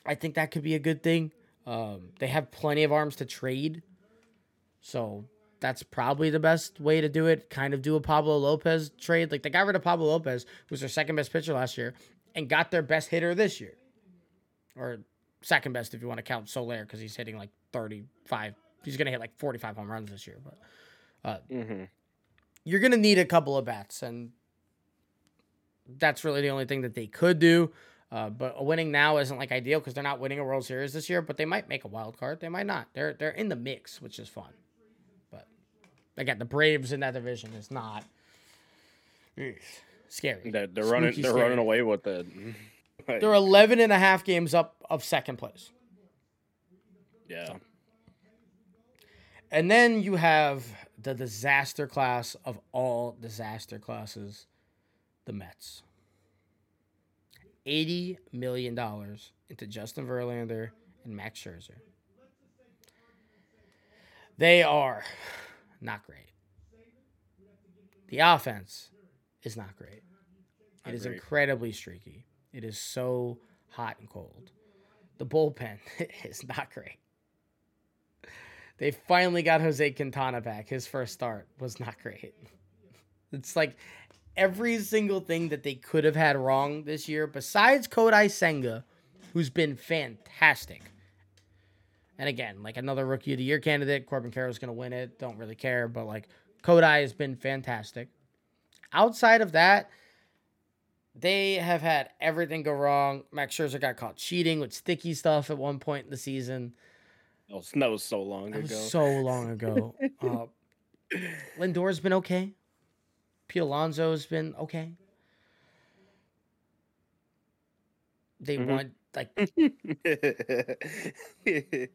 I think that could be a good thing. Um, they have plenty of arms to trade. So that's probably the best way to do it. Kind of do a Pablo Lopez trade. Like they got rid of Pablo Lopez, who was their second best pitcher last year, and got their best hitter this year. Or second best if you want to count Soler because he's hitting like 35. He's going to hit like 45 home runs this year. But uh, mm-hmm. You're going to need a couple of bats, and that's really the only thing that they could do. Uh, but winning now isn't like ideal because they're not winning a World Series this year. But they might make a wild card. They might not. They're they're in the mix, which is fun. But again, the Braves in that division is not scary. They're, they're running. They're scary. running away with it. They're 11 and a half games up of second place. Yeah. So. And then you have the disaster class of all disaster classes, the Mets. $80 million into Justin Verlander and Max Scherzer. They are not great. The offense is not great. It is incredibly streaky. It is so hot and cold. The bullpen is not great. They finally got Jose Quintana back. His first start was not great. It's like every single thing that they could have had wrong this year, besides Kodai Senga, who's been fantastic. And again, like another rookie of the year candidate, Corbin Carroll's going to win it. Don't really care, but like Kodai has been fantastic. Outside of that, they have had everything go wrong. Max Scherzer got caught cheating with sticky stuff at one point in the season. That was so long that ago. so long ago. uh, Lindor's been okay. Pete Alonso's been okay. They mm-hmm. want like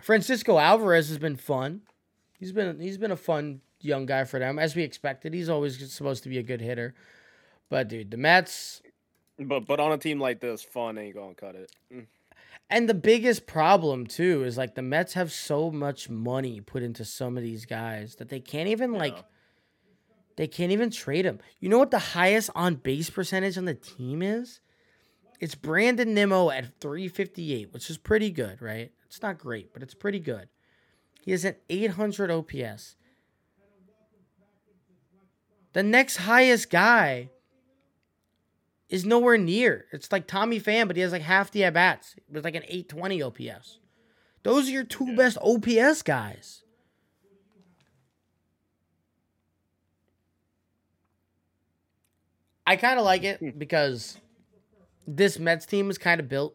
Francisco Alvarez has been fun. He's been he's been a fun young guy for them, as we expected. He's always supposed to be a good hitter. But dude, the Mets. But but on a team like this, fun ain't gonna cut it. Mm. And the biggest problem too is like the Mets have so much money put into some of these guys that they can't even yeah. like they can't even trade them. You know what the highest on base percentage on the team is? It's Brandon Nimmo at 358, which is pretty good, right? It's not great, but it's pretty good. He has an 800 OPS. The next highest guy is nowhere near. It's like Tommy Pham, but he has like half the at bats with like an 820 OPS. Those are your two yeah. best OPS guys. I kind of like it hmm. because this Mets team is kind of built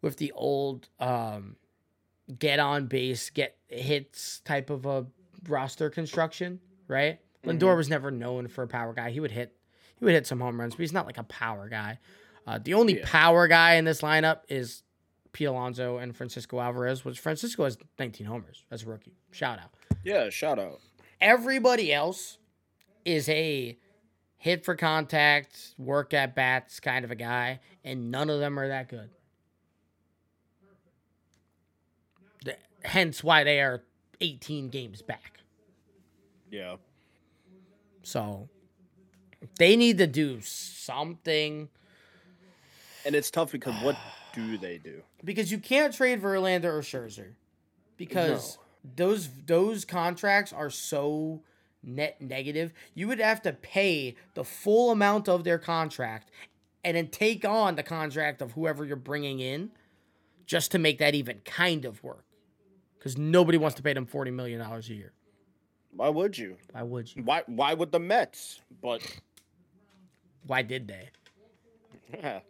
with the old um, get on base, get hits type of a roster construction, right? Mm-hmm. Lindor was never known for a power guy. He would hit he would hit some home runs, but he's not like a power guy. Uh, the only yeah. power guy in this lineup is Pete Alonso and Francisco Alvarez, which Francisco has 19 homers as a rookie. Shout out. Yeah, shout out. Everybody else is a hit for contact, work at bats kind of a guy, and none of them are that good. The, hence why they are 18 games back. Yeah. So they need to do something. And it's tough because what do they do? Because you can't trade Verlander or Scherzer. Because those those contracts are so net negative. You would have to pay the full amount of their contract and then take on the contract of whoever you're bringing in just to make that even kind of work. Because nobody wants to pay them forty million dollars a year. Why would you? Why would you? Why why would the Mets? But Why did they? Yeah.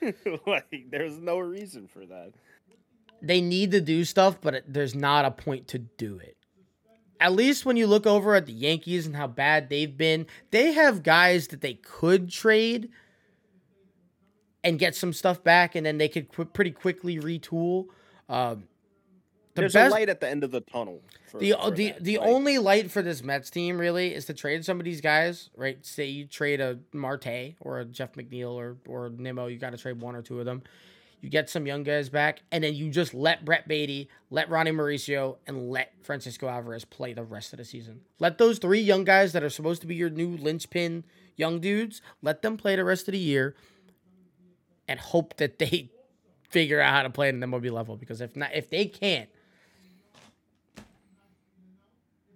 like there's no reason for that. They need to do stuff, but it, there's not a point to do it. At least when you look over at the Yankees and how bad they've been, they have guys that they could trade and get some stuff back, and then they could qu- pretty quickly retool. Um, the There's best, a light at the end of the tunnel. For, the uh, for the that. the only light for this Mets team really is to trade some of these guys, right? Say you trade a Marte or a Jeff McNeil or or Nimmo, you got to trade one or two of them. You get some young guys back, and then you just let Brett Baty, let Ronnie Mauricio, and let Francisco Alvarez play the rest of the season. Let those three young guys that are supposed to be your new linchpin young dudes, let them play the rest of the year, and hope that they figure out how to play at an MLB level. Because if not, if they can't,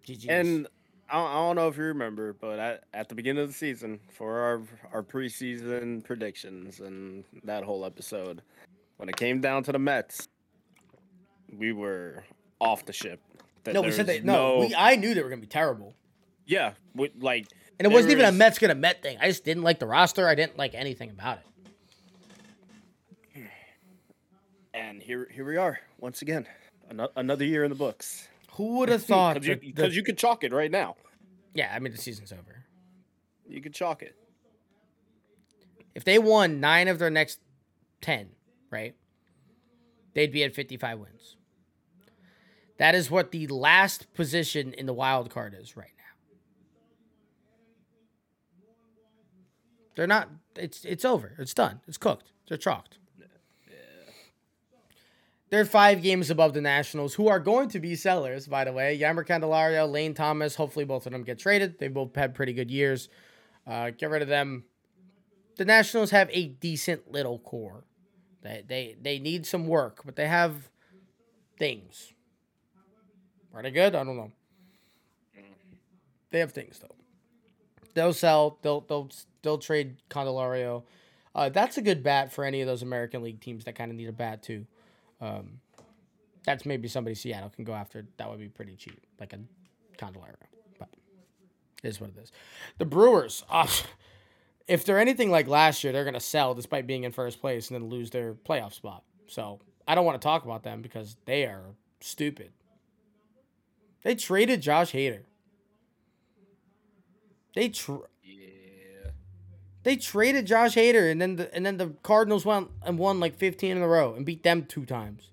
GG's. And I don't, I don't know if you remember, but at, at the beginning of the season, for our our preseason predictions and that whole episode, when it came down to the Mets, we were off the ship. No, we said that. No, we, I knew they were gonna be terrible, yeah, we, like, and it wasn't there even a Mets gonna Met thing. I just didn't like the roster. I didn't like anything about it. and here here we are once again, another, another year in the books. Who would have thought? Because you, the- you could chalk it right now. yeah, I mean the season's over. You could chalk it. If they won nine of their next ten, right, they'd be at fifty-five wins. That is what the last position in the wild card is right now. They're not. It's it's over. It's done. It's cooked. They're chalked. They're five games above the Nationals, who are going to be sellers, by the way. Jeimer Candelario, Lane Thomas. Hopefully, both of them get traded. They both had pretty good years. Uh, get rid of them. The Nationals have a decent little core. They they they need some work, but they have things. Are they good? I don't know. They have things though. They'll sell. They'll they'll they'll trade Candelario. Uh, that's a good bat for any of those American League teams that kind of need a bat too. Um, that's maybe somebody Seattle can go after. That would be pretty cheap, like a Candelario. But it is what it is. The Brewers, uh, if they're anything like last year, they're going to sell despite being in first place and then lose their playoff spot. So I don't want to talk about them because they are stupid. They traded Josh Hader. They tr-. They traded Josh Hader, and then the and then the Cardinals went and won like 15 in a row and beat them two times.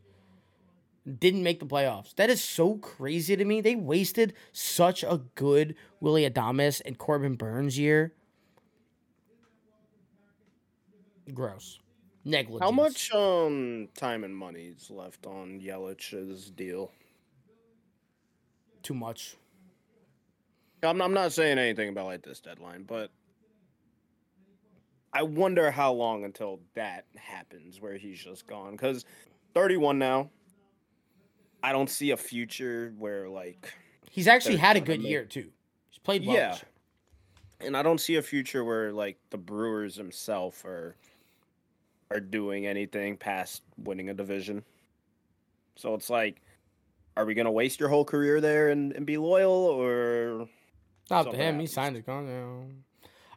Didn't make the playoffs. That is so crazy to me. They wasted such a good Willy Adames and Corbin Burnes year. Gross. Negligence. How much um time and money is left on Yelich's deal? Too much. I'm, I'm not saying anything about like this deadline, but I wonder how long until that happens where he's just gone. Because 31 now, I don't see a future where like, He's actually had a good enough. year too. He's played well. Yeah. and I don't see a future where like the Brewers themselves are are doing anything past winning a division. So it's like, are we gonna waste your whole career there and, and be loyal, or Not to him. He happens. signed his contract.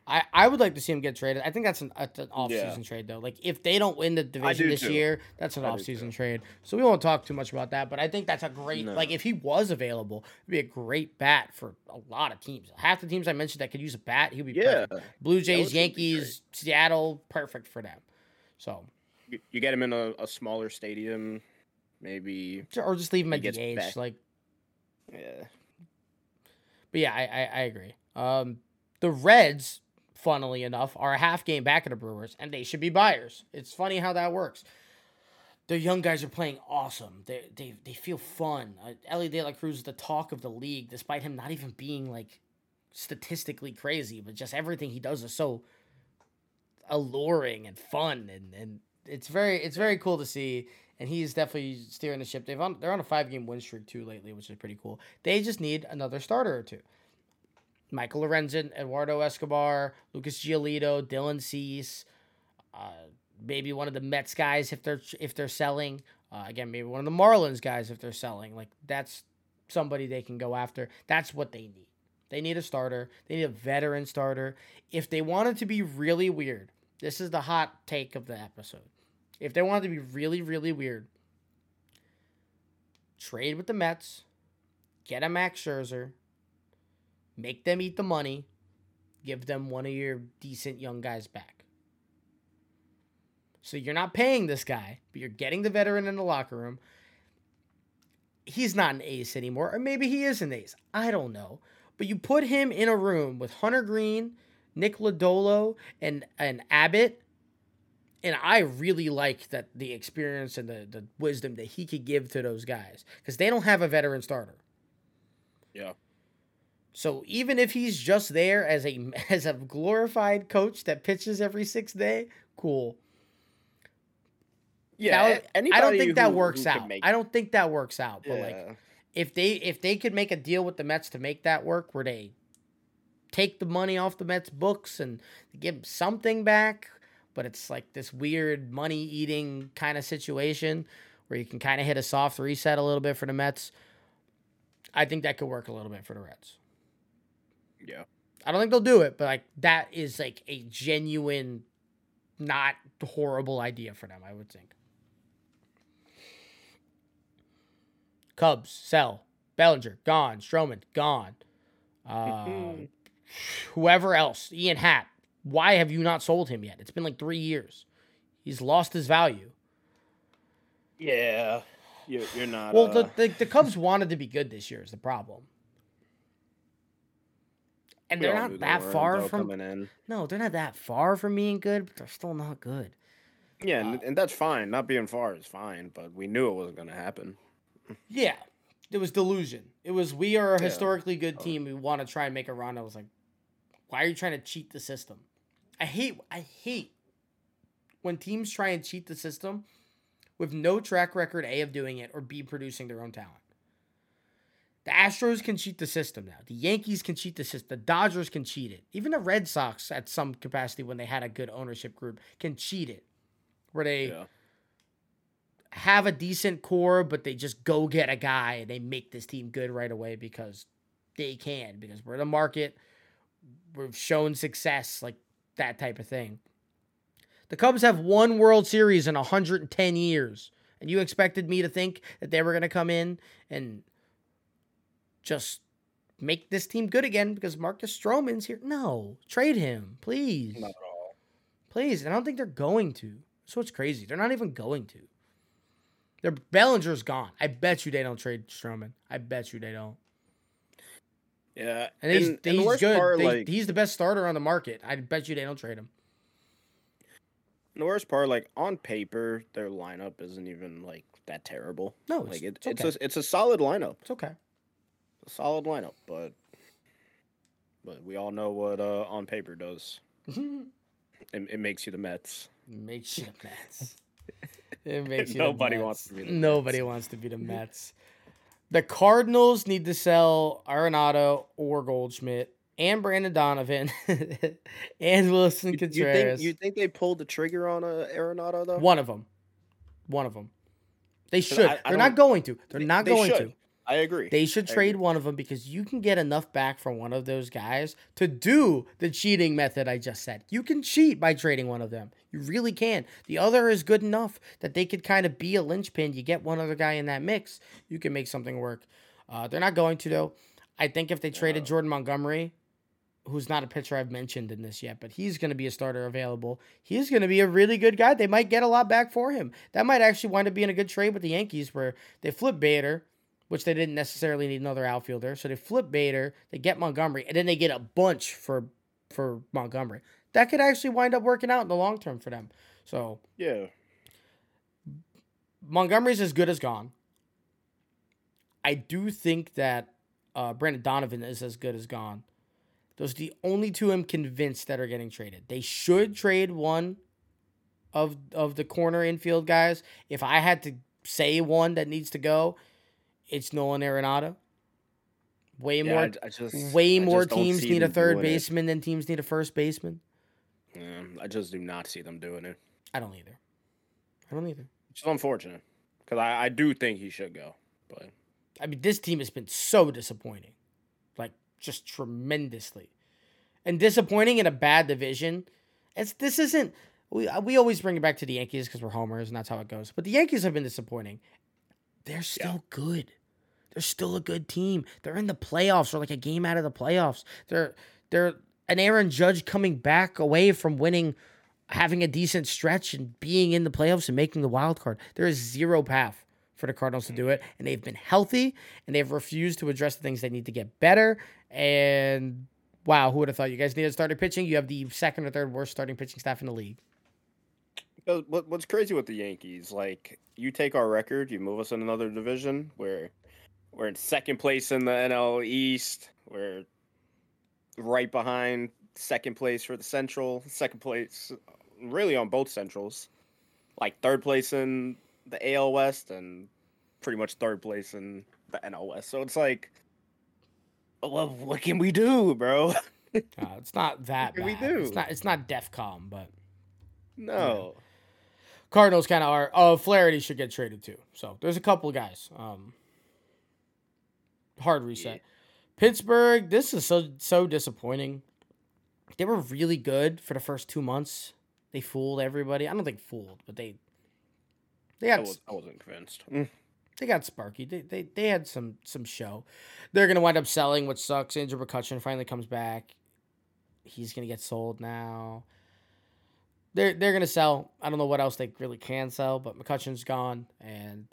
I, I would like to see him get traded. I think that's an, that's an off-season Yeah. trade though. Like if they don't win the division this too. year, that's an I off-season trade. So we won't talk too much about that. But I think that's a great No. like if he was available, it'd be a great bat for a lot of teams. Half the teams I mentioned that could use a bat, he'd be yeah, perfect. Blue Jays, Yankees, Seattle, perfect for them. So you, you get him in a, a smaller stadium, maybe. or just leave him at the age. back. Like Yeah, But yeah, I, I, I agree. Um, the Reds, funnily enough, are a half game back of the Brewers, and they should be buyers. It's funny how that works. The young guys are playing awesome. They they, they feel fun. Uh, Elly De La Cruz is the talk of the league, despite him not even being like statistically crazy, but just everything he does is so alluring and fun, and and it's very it's very cool to see, and he's definitely steering the ship. They've on they're on a five game win streak too lately, which is pretty cool. They just need another starter or two. Michael Lorenzen, Eduardo Escobar, Lucas Giolito, Dylan Cease, uh, maybe one of the Mets guys if they're if they're selling. Uh, again, maybe one of the Marlins guys if they're selling. Like that's somebody they can go after. That's what they need. They need a starter. They need a veteran starter. If they wanted to be really weird, this is the hot take of the episode. If they wanted to be really, really weird, trade with the Mets, get a Max Scherzer, make them eat the money, give them one of your decent young guys back. So you're not paying this guy, but you're getting the veteran in the locker room. He's not an ace anymore, or maybe he is an ace. I don't know. But you put him in a room with Hunter Greene, Nick Lodolo, and and Abbott, and I really like that the experience and the, the wisdom that he could give to those guys because they don't have a veteran starter. Yeah. So even if he's just there as a as a glorified coach that pitches every sixth day, cool. Yeah, That- I don't think that works out. I don't think that works out. But like if they if they could make a deal with the Mets to make that work, where they take the money off the Mets books and give something back, but it's like this weird money eating kind of situation where you can kind of hit a soft reset a little bit for the Mets. I think that could work a little bit for the Reds. Yeah. I don't think they'll do it, but like that is like a genuine, not horrible idea for them. I would think. Cubs sell Bellinger gone, Stroman gone, uh, whoever else, Ian Happ. Why have you not sold him yet? It's been like three years. He's lost his value. Yeah. You're, you're not. Well, uh, the, the the Cubs wanted to be good this year is the problem, and we they're not that far from coming in. No, they're not that far from being good, but they're still not good. Yeah, and, uh, and that's fine. Not being far is fine, but we knew it wasn't going to happen. Yeah, it was delusion. It was we are a Yeah. historically good oh. team. We want to try and make a run. I was like, why are you trying to cheat the system? I hate I hate when teams try and cheat the system with no track record A of doing it or B producing their own talent. The Astros can cheat the system now. The Yankees can cheat the system. The Dodgers can cheat it. Even the Red Sox, at some capacity, when they had a good ownership group, can cheat it. Where they Yeah. have a decent core, but they just go get a guy and they make this team good right away because they can, because we're the market. We've shown success, like that type of thing. The Cubs have one World Series in 110 years. And you expected me to think that they were going to come in and just make this team good again because Marcus Stroman's here? No, trade him, please. Not at all. Please. And I don't think they're going to. So it's crazy. They're not even going to. Their Bellinger's gone. I bet you they don't trade Stroman. I bet you they don't. Yeah. And he's, and, and the good. part, They- like, he's the best starter on the market. I bet you they don't trade him. the worst part, like on paper, their lineup isn't even like that terrible. No, it's, Like it, it's it's a it's a solid lineup. it's okay. A solid lineup, but but we all know what uh, on paper does. It, it makes you the Mets. makes you the Mets. It makes you the Nobody Mets. wants to be the Nobody Mets. wants to be the Mets. The Cardinals need to sell Arenado or Goldschmidt and Brendan Donovan and Wilson You, you Contreras. think you think they pulled the trigger on a Arenado though? One of them. One of them. They should. I- I They're not going to. They're They- not they going to. I agree. They should I trade agree. one of them because you can get enough back from one of those guys to do the cheating method I just said. You can cheat by trading one of them. You really can. The other is good enough that they could kind of be a linchpin. You get one other guy in that mix, you can make something work. Uh, they're not going to though. I think if they traded. Jordan Montgomery, who's not a pitcher I've mentioned in this yet, but he's going to be a starter available. He's going to be a really good guy. They might get a lot back for him. That might actually wind up being a good trade with the Yankees where they flip Bader, which they didn't necessarily need another outfielder. So they flip Bader, they get Montgomery, and then they get a bunch for for Montgomery. That could actually wind up working out in the long term for them. So Yeah. Montgomery's as good as gone. I do think that uh, Brendan Donovan is as good as gone. Those are the only two I'm convinced that are getting traded. They should trade one of of the corner infield guys. If I had to say one that needs to go, it's Nolan Arenado. Way Yeah, more, I, I just way I more teams need a third doing it. baseman than teams need a first baseman. Yeah, I just do not see them doing it. I don't either. I don't either. Which is unfortunate because I, I do think he should go, but I mean, this team has been so disappointing, like just tremendously, and disappointing in a bad division. It's this isn't. We uh, we always bring it back to the Yankees because we're homers and that's how it goes. But the Yankees have been disappointing. They're still good. They're still a good team. They're in the playoffs or like a game out of the playoffs. They're they're an Aaron Judge coming back away from winning, having a decent stretch and being in the playoffs and making the wild card. There is zero path for the Cardinals to do it, and they've been healthy and they've refused to address the things they need to get better. And wow, who would have thought you guys needed starting pitching? You have the second or third worst starting pitching staff in the league. What's crazy with the Yankees, like you take our record, you move us in another division where we're in second place in the NL East, we're right behind second place for the Central, second place really on both Centrals, like third place in the AL West and pretty much third place in the NL West. So it's like, well, what can we do, bro? Uh, it's not that What bad. we It's not. It's not DEFCON, but No. Cardinals kind of are. Oh, Flaherty should get traded too. So there's a couple of guys. Um, hard reset. Pittsburgh. This is so so disappointing. They were really good for the first two months. They fooled everybody. I don't think fooled, but they they I, got was, I wasn't convinced. Mm. they got Sparky. They, they they had some some show. They're gonna wind up selling, which sucks. Andrew McCutchen finally comes back. He's gonna get sold now. They're they're gonna sell. I don't know what else they really can sell, but McCutchen's gone, and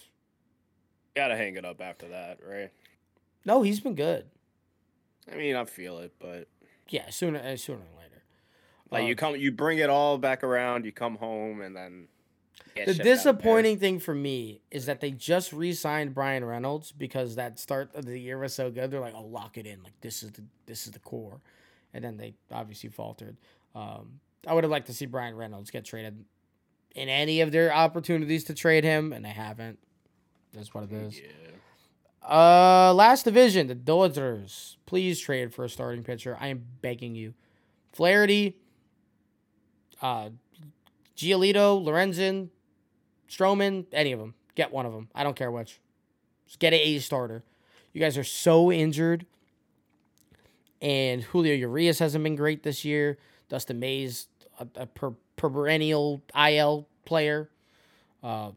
Gotta hang it up after that, right? No, he's been good. I mean, I feel it, but Yeah, sooner uh, sooner than later. like you Um, come, you bring it all back around. You come home, and then The shipped out there. disappointing thing for me is that they just re-signed Bryan Reynolds because that start of the year was so good. They're like, "Oh, lock it in. Like this is the this is the core," and then they obviously faltered. Um, I would have liked to see Bryan Reynolds get traded in any of their opportunities to trade him, and they haven't. That's what it is. Yeah. Uh, last division, the Dodgers. Please trade for a starting pitcher. I am begging you. Flaherty, uh, Giolito, Lorenzen, Stroman, any of them. Get one of them. I don't care which. Just get an A starter. You guys are so injured. And Julio Urias hasn't been great this year. Dustin May's, a, a per, perennial IL player. Uh,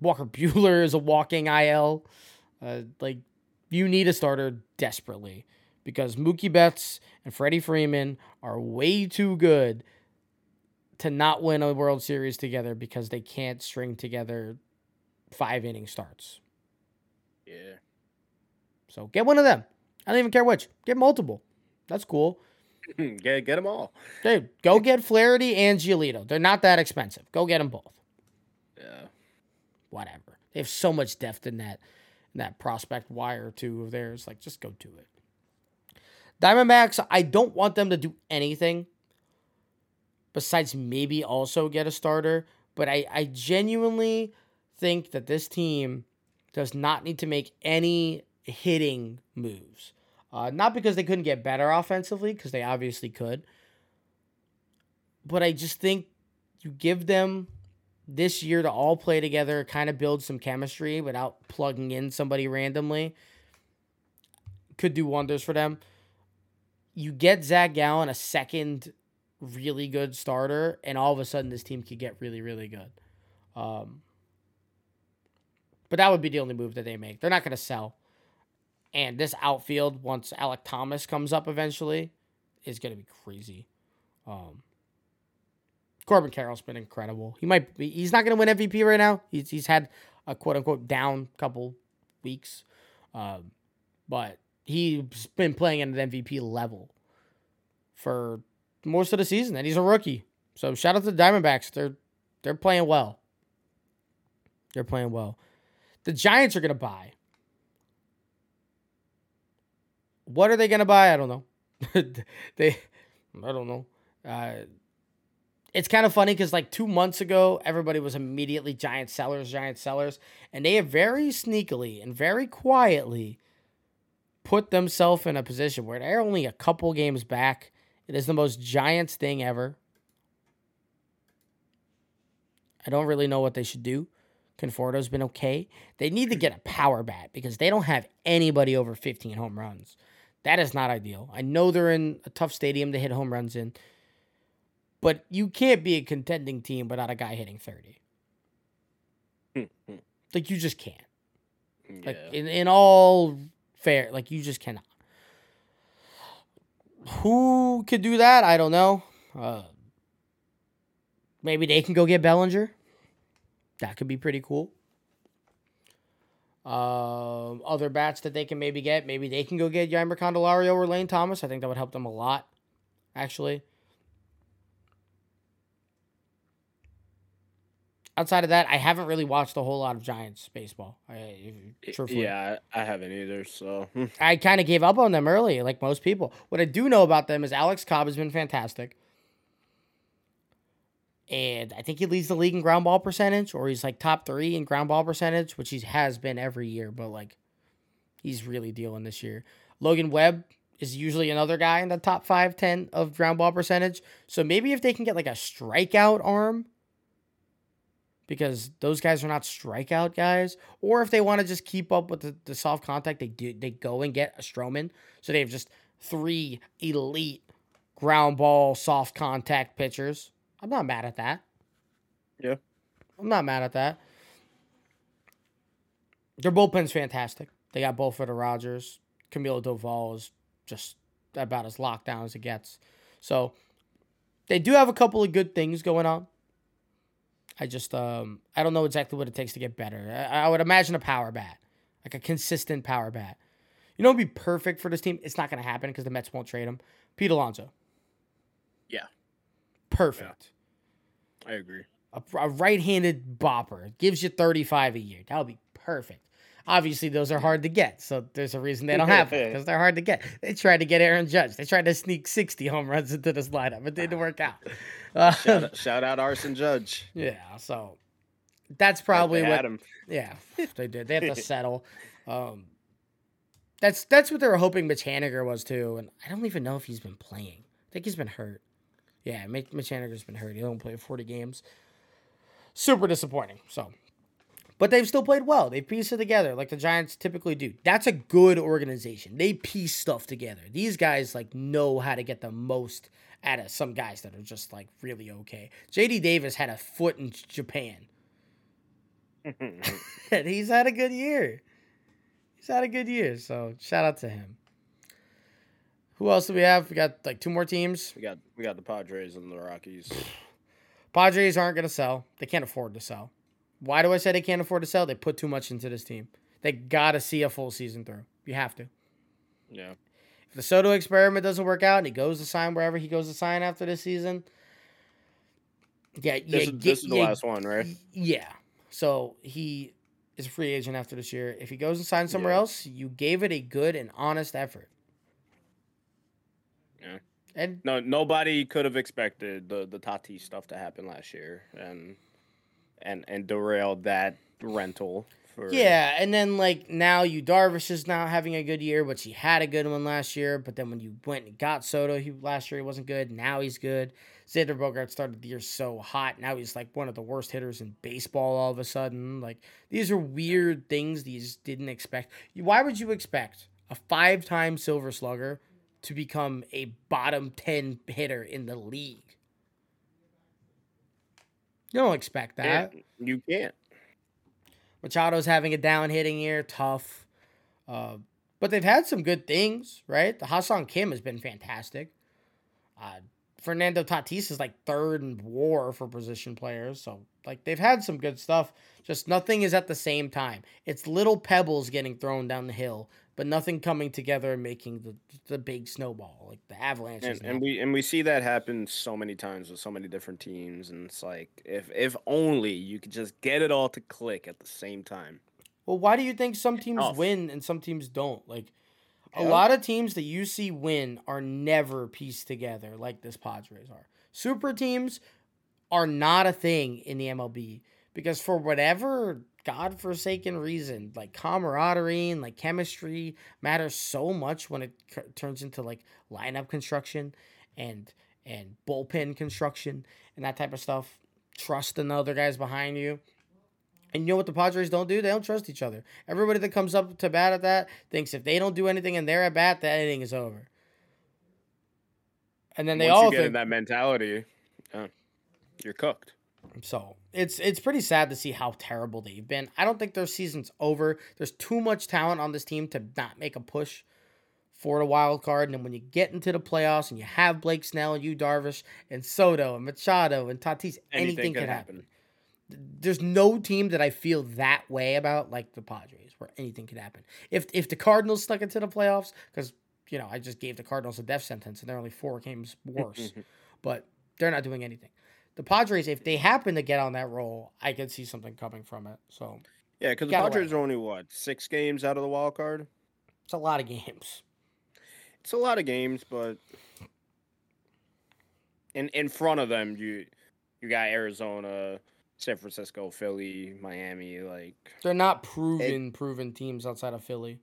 Walker Buehler is a walking IL. Uh, like, you need a starter desperately because Mookie Betts and Freddie Freeman are way too good to not win a World Series together because they can't string together five inning starts. Yeah. So get one of them. I don't even care which. Get multiple. That's cool. get get them all. Dude, go get Flaherty and Giolito. They're not that expensive. Go get them both. Yeah. Whatever. They have so much depth in that in that prospect wire too of theirs. Like, just go do it. Diamondbacks, I don't want them to do anything besides maybe also get a starter. But I, I genuinely think that this team does not need to make any hitting moves. Uh, not because they couldn't get better offensively, because they obviously could. But I just think you give them this year to all play together, kind of build some chemistry without plugging in somebody randomly. Could do wonders for them. You get Zach Gallen a second really good starter, and all of a sudden this team could get really, really good. Um, but that would be the only move that they make. They're not going to sell. And this outfield, once Alek Thomas comes up eventually, is going to be crazy. Um, Corbin Carroll's been incredible. He might be, he's not going to win MVP right now. He's, he's had a quote unquote down couple weeks. Um, but he's been playing at an MVP level for most of the season, and he's a rookie. So shout out to the Diamondbacks. They're they're playing well. They're playing well. The Giants are gonna buy. What are they gonna buy? I don't know. they I don't know. Uh, it's kind of funny because like two months ago, everybody was immediately giant sellers, giant sellers, and they have very sneakily and very quietly put themselves in a position where they're only a couple games back. It is the most Giants thing ever. I don't really know what they should do. Conforto's been okay. They need to get a power bat because they don't have anybody over 15 home runs. That is not ideal. I know they're in a tough stadium to hit home runs in, but you can't be a contending team without a guy hitting 30. like you just can't. Yeah. Like in, in all fair, like you just cannot. Who could do that? I don't know. Uh, maybe they can go get Bellinger. That could be pretty cool. Um, other bats that they can maybe get, maybe they can go get Jeimer Candelario or Lane Thomas. I think that would help them a lot, actually. Outside of that, I haven't really watched a whole lot of Giants baseball. I, truthfully. yeah, I haven't either. So. I kind of gave up on them early, like most people. What I do know about them is Alex Cobb has been fantastic. And I think he leads the league in ground ball percentage, or he's like top three in ground ball percentage, which he has been every year, but like he's really dealing this year. Logan Webb is usually another guy in the top five, 10 of ground ball percentage. So maybe if they can get like a strikeout arm, because those guys are not strikeout guys, or if they want to just keep up with the, the soft contact, they do they go and get a Stroman. So they have just three elite ground ball soft contact pitchers. I'm not mad at that. Yeah. I'm not mad at that. Their bullpen's fantastic. They got both for the Rogers. Camilo Doval is just about as locked down as it gets. So they do have a couple of good things going on. I just um I don't know exactly what it takes to get better. I, I would imagine a power bat, like a consistent power bat. You know, it'd be perfect for this team. It's not going to happen because the Mets won't trade him. Pete Alonso. Yeah. Perfect. I agree. A, a right-handed bopper gives you 35 a year. That would be perfect. Obviously, those are hard to get, so there's a reason they don't have them because they're hard to get. They tried to get Aaron Judge. They tried to sneak 60 home runs into this lineup. It didn't work out. Uh, Shout out, shout out Arson Judge. yeah, so that's probably They what him. Yeah, they did. They have to settle. Um, that's that's what they were hoping Mitch Haniger was too, and I don't even know if he's been playing. I think he's been hurt. Yeah, Mitch, Mitch Haniger's been hurt. He only played forty games. Super disappointing. So, but they've still played well. They pieced it together like the Giants typically do. That's a good organization. They piece stuff together. These guys like know how to get the most out of some guys that are just like really okay. JD Davis had a foot in Japan and he's had a good year. He's had a good year, so shout out to him. Who else do we have? We got like two more teams. we got we got the Padres and the Rockies. Padres aren't gonna sell. They can't afford to sell. Why do I say they can't afford to sell? They put too much into this team. They gotta see a full season through. You have to. Yeah. If the Soto experiment doesn't work out and he goes to sign wherever he goes to sign after this season, yeah, yeah, This, is, this is the last one, right? Yeah. So he is a free agent after this year. If he goes and signs somewhere Yeah. else, you gave it a good and honest effort. Yeah. And No, nobody could have expected the the Tati stuff to happen last year, and and and derailed that rental for yeah, and then like now you Darvish is now having a good year, but she had a good one last year. But then when you went and got Soto, he last year he wasn't good. Now he's good. Xander Bogaerts started the year so hot. Now he's like one of the worst hitters in baseball. All of a sudden, like these are weird things these didn't expect. Why would you expect a five-time Silver Slugger to become a bottom ten hitter in the league? You don't expect that. Yeah, you can't. Machado's having a down hitting year, tough. Uh, but they've had some good things, right? The Ha-Seong Kim has been fantastic. Uh, Fernando Tatis is like third in WAR for position players, so like they've had some good stuff. Just nothing is at the same time. It's little pebbles getting thrown down the hill, but nothing coming together and making the the big snowball like the avalanche. And, and we and we see that happen so many times with so many different teams, and it's like if if only you could just get it all to click at the same time. Well, why do you think some teams Tough. win and some teams don't? Like a Yeah. lot of teams that you see win are never pieced together like this Padres are. Super teams are not a thing in the MLB because for whatever godforsaken reason, like camaraderie and like chemistry matters so much when it c- turns into like lineup construction and and bullpen construction and that type of stuff. Trust in the other guys behind you. And you know what the Padres don't do? They don't trust each other. Everybody that comes up to bat at that thinks if they don't do anything and they're at bat, that inning is over. And then they Once all you get think in that mentality, uh, you're cooked. so it's it's pretty sad to see how terrible they've been. I don't think their season's over. There's too much talent on this team to not make a push for the wild card. And then when you get into the playoffs and you have Blake Snell and you Darvish and Soto and Machado and Tatis, anything, can happen. There's no team that I feel that way about like the Padres, where anything could happen. If if the Cardinals stuck into the playoffs, because you know I just gave the Cardinals a death sentence and they're only four games worse, but they're not doing anything. The Padres, if they happen to get on that roll, I could see something coming from it. So Yeah, because the Padres are only what six games out of the wild card. it's a lot of games. It's a lot of games, but in in front of them, you you got Arizona, San Francisco, Philly, Miami. Like They're not proven proven teams outside of Philly.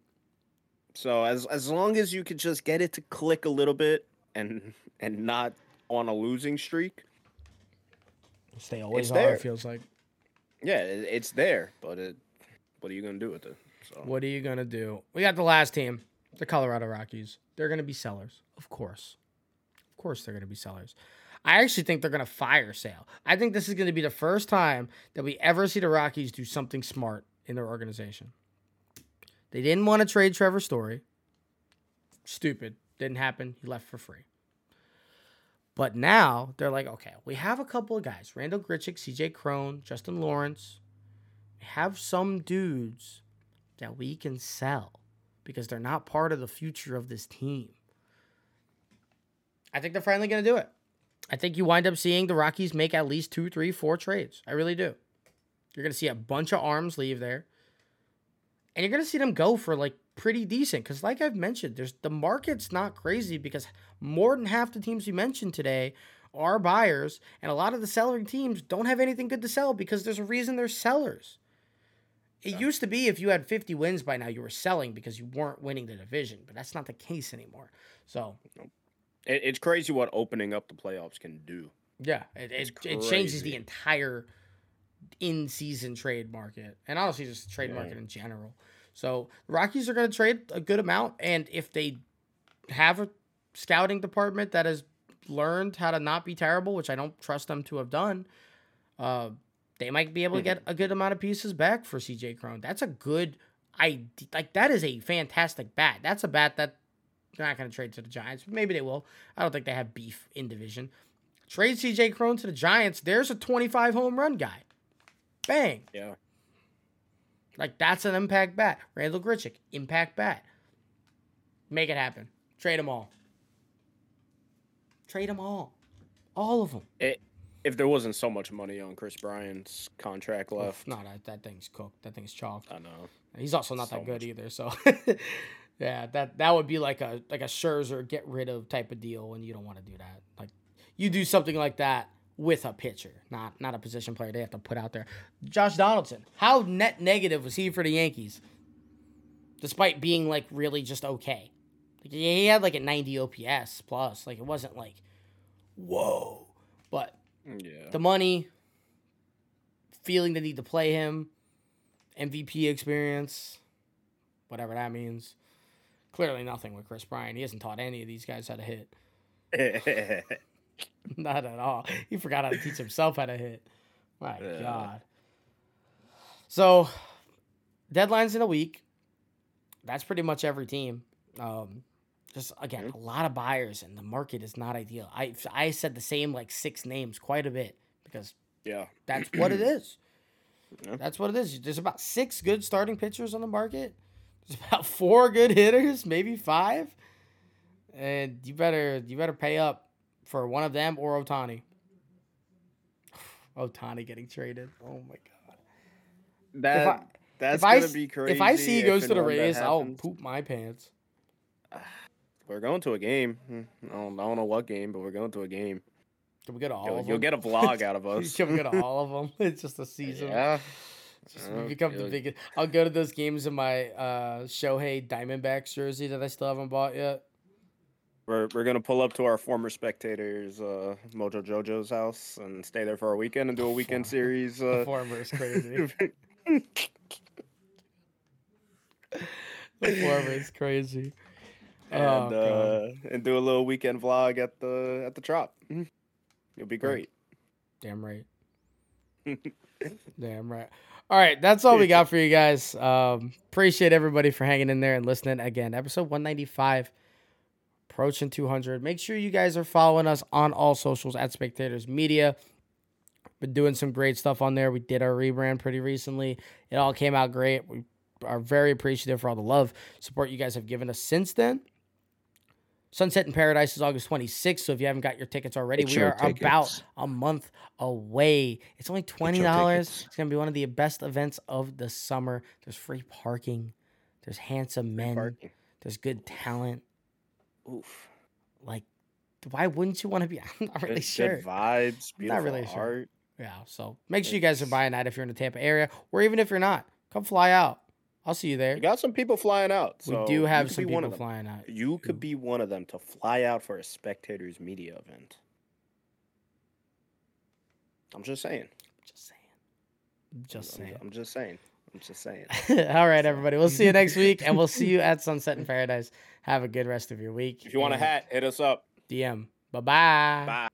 so, as as long as you could just get it to click a little bit and and not on a losing streak, Which they always It's are. there. It feels like. yeah, it's there. But it, what are you gonna do with it? So What are you gonna do? We got the last team, the Colorado Rockies. They're gonna be sellers, of course. Of course, they're gonna be sellers. I actually think they're gonna fire Sale. I think this is gonna be the first time that we ever see the Rockies do something smart in their organization. They didn't want to trade Trevor Story. Stupid. Didn't happen. He left for free. But now they're like, okay, we have a couple of guys Randal Grichuk, CJ Cron, Justin Lawrence. We have some dudes that we can sell because they're not part of the future of this team. I think they're finally going to do it. I think you wind up seeing the Rockies make at least two, three, four trades. I really do. You're going to see a bunch of arms leave there. And you're going to see them go for like pretty decent because like I've mentioned, there's the market's not crazy because more than half the teams you mentioned today are buyers and a lot of the selling teams don't have anything good to sell because there's a reason they're sellers. It used to be if you had 50 wins by now, you were selling because you weren't winning the division, but that's not the case anymore. So, it's crazy what opening up the playoffs can do. yeah, it, it, it changes the entire in season trade market and honestly just trade Yeah. market in general. So, the Rockies are going to trade a good amount. And if they have a scouting department that has learned how to not be terrible, which I don't trust them to have done, uh, they might be able to get a good amount of pieces back for CJ Cron. That's a good I like that is a fantastic bat. That's a bat that they're not going to trade to the Giants. Maybe they will. I don't think they have beef in division. Trade CJ Cron to the Giants. There's a 25 home run guy. Bang. Yeah. Like that's an impact bat. Randal Grichuk, impact bat. Make it happen. Trade them all. Trade them all. All of them. Eh, if there wasn't so much money on Kris Bryant's contract left, No, that, that thing's cooked. That thing's chalked. I know. He's also not So that good much. either. So, yeah, that that would be like a like a Scherzer get rid of type of deal, and you don't want to do that. Like you do something like that with a pitcher, not not a position player. They have to put out there. Josh Donaldson, how net negative was he for the Yankees? Despite being like really just okay, like, he had like a 90 OPS plus. Like it wasn't like, whoa, but Yeah. the money, feeling the need to play him, MVP experience, whatever that means. Clearly nothing with Kris Bryant. He hasn't taught any of these guys how to hit. Not at all. He forgot how to teach himself how to hit. My Yeah. God. So, deadlines in a week. That's pretty much every team. Um, just again, a lot of buyers, and the market is not ideal. I I said the same like six names quite a bit because yeah. that's what it is. Yeah. That's what it is. There's about six good starting pitchers on the market. There's about four good hitters, maybe five. And you better you better pay up for one of them or Ohtani. Ohtani getting traded. Oh my god. That I- that's gonna s- be crazy. if I see he goes to the Rays, I'll poop my pants. We're going to a game. Hmm, I don't, I don't know what game, but we're going to a game. Can we go to all You'll, of you'll get a vlog out of us. Can we go to all of them? It's just a season. Yeah. Just Yeah, become the biggest. I'll go to those games in my uh, Shohei Diamondbacks jersey that I still haven't bought yet. We're, we're gonna pull up to our former spectators, uh, Mojo Jojo's house, and stay there for a weekend and do a weekend series. The Uh, former is crazy. the former is crazy. and Oh, uh, and do a little weekend vlog at the at the Trop. It'll be great. Damn right. Damn right. All right, that's all we got for you guys. Um, appreciate everybody for hanging in there and listening. Again, episode 195, approaching 200. Make sure you guys are following us on all socials at Spectators Media. Been doing some great stuff on there. We did our rebrand pretty recently. It all came out great. We are very appreciative for all the love, support you guys have given us since then. Sunset in Paradise is August 26th. So if you haven't got your tickets already, Get we are about a month away. It's only twenty your dollars. tickets. It's gonna be one of the best events of the summer. There's free parking. There's handsome men. Parking. There's good talent. Oof. Like, why wouldn't you want to be? I'm not really Good, sure. good vibes. I'm not Beautiful really sure. art. Yeah. So make sure you guys are buying that if you're in the Tampa area, or even if you're not, come fly out. I'll see you there. You got some people flying out. we do have some people flying out. You could be one of them to fly out for a spectators media event. I'm just saying. Just saying. Just I'm, saying. I'm just saying. I'm just saying. All right, everybody. We'll see you next week, and we'll see you at Sunset in Paradise. Have a good rest of your week. If you want a hat, hit us up. DM. Bye bye. Bye.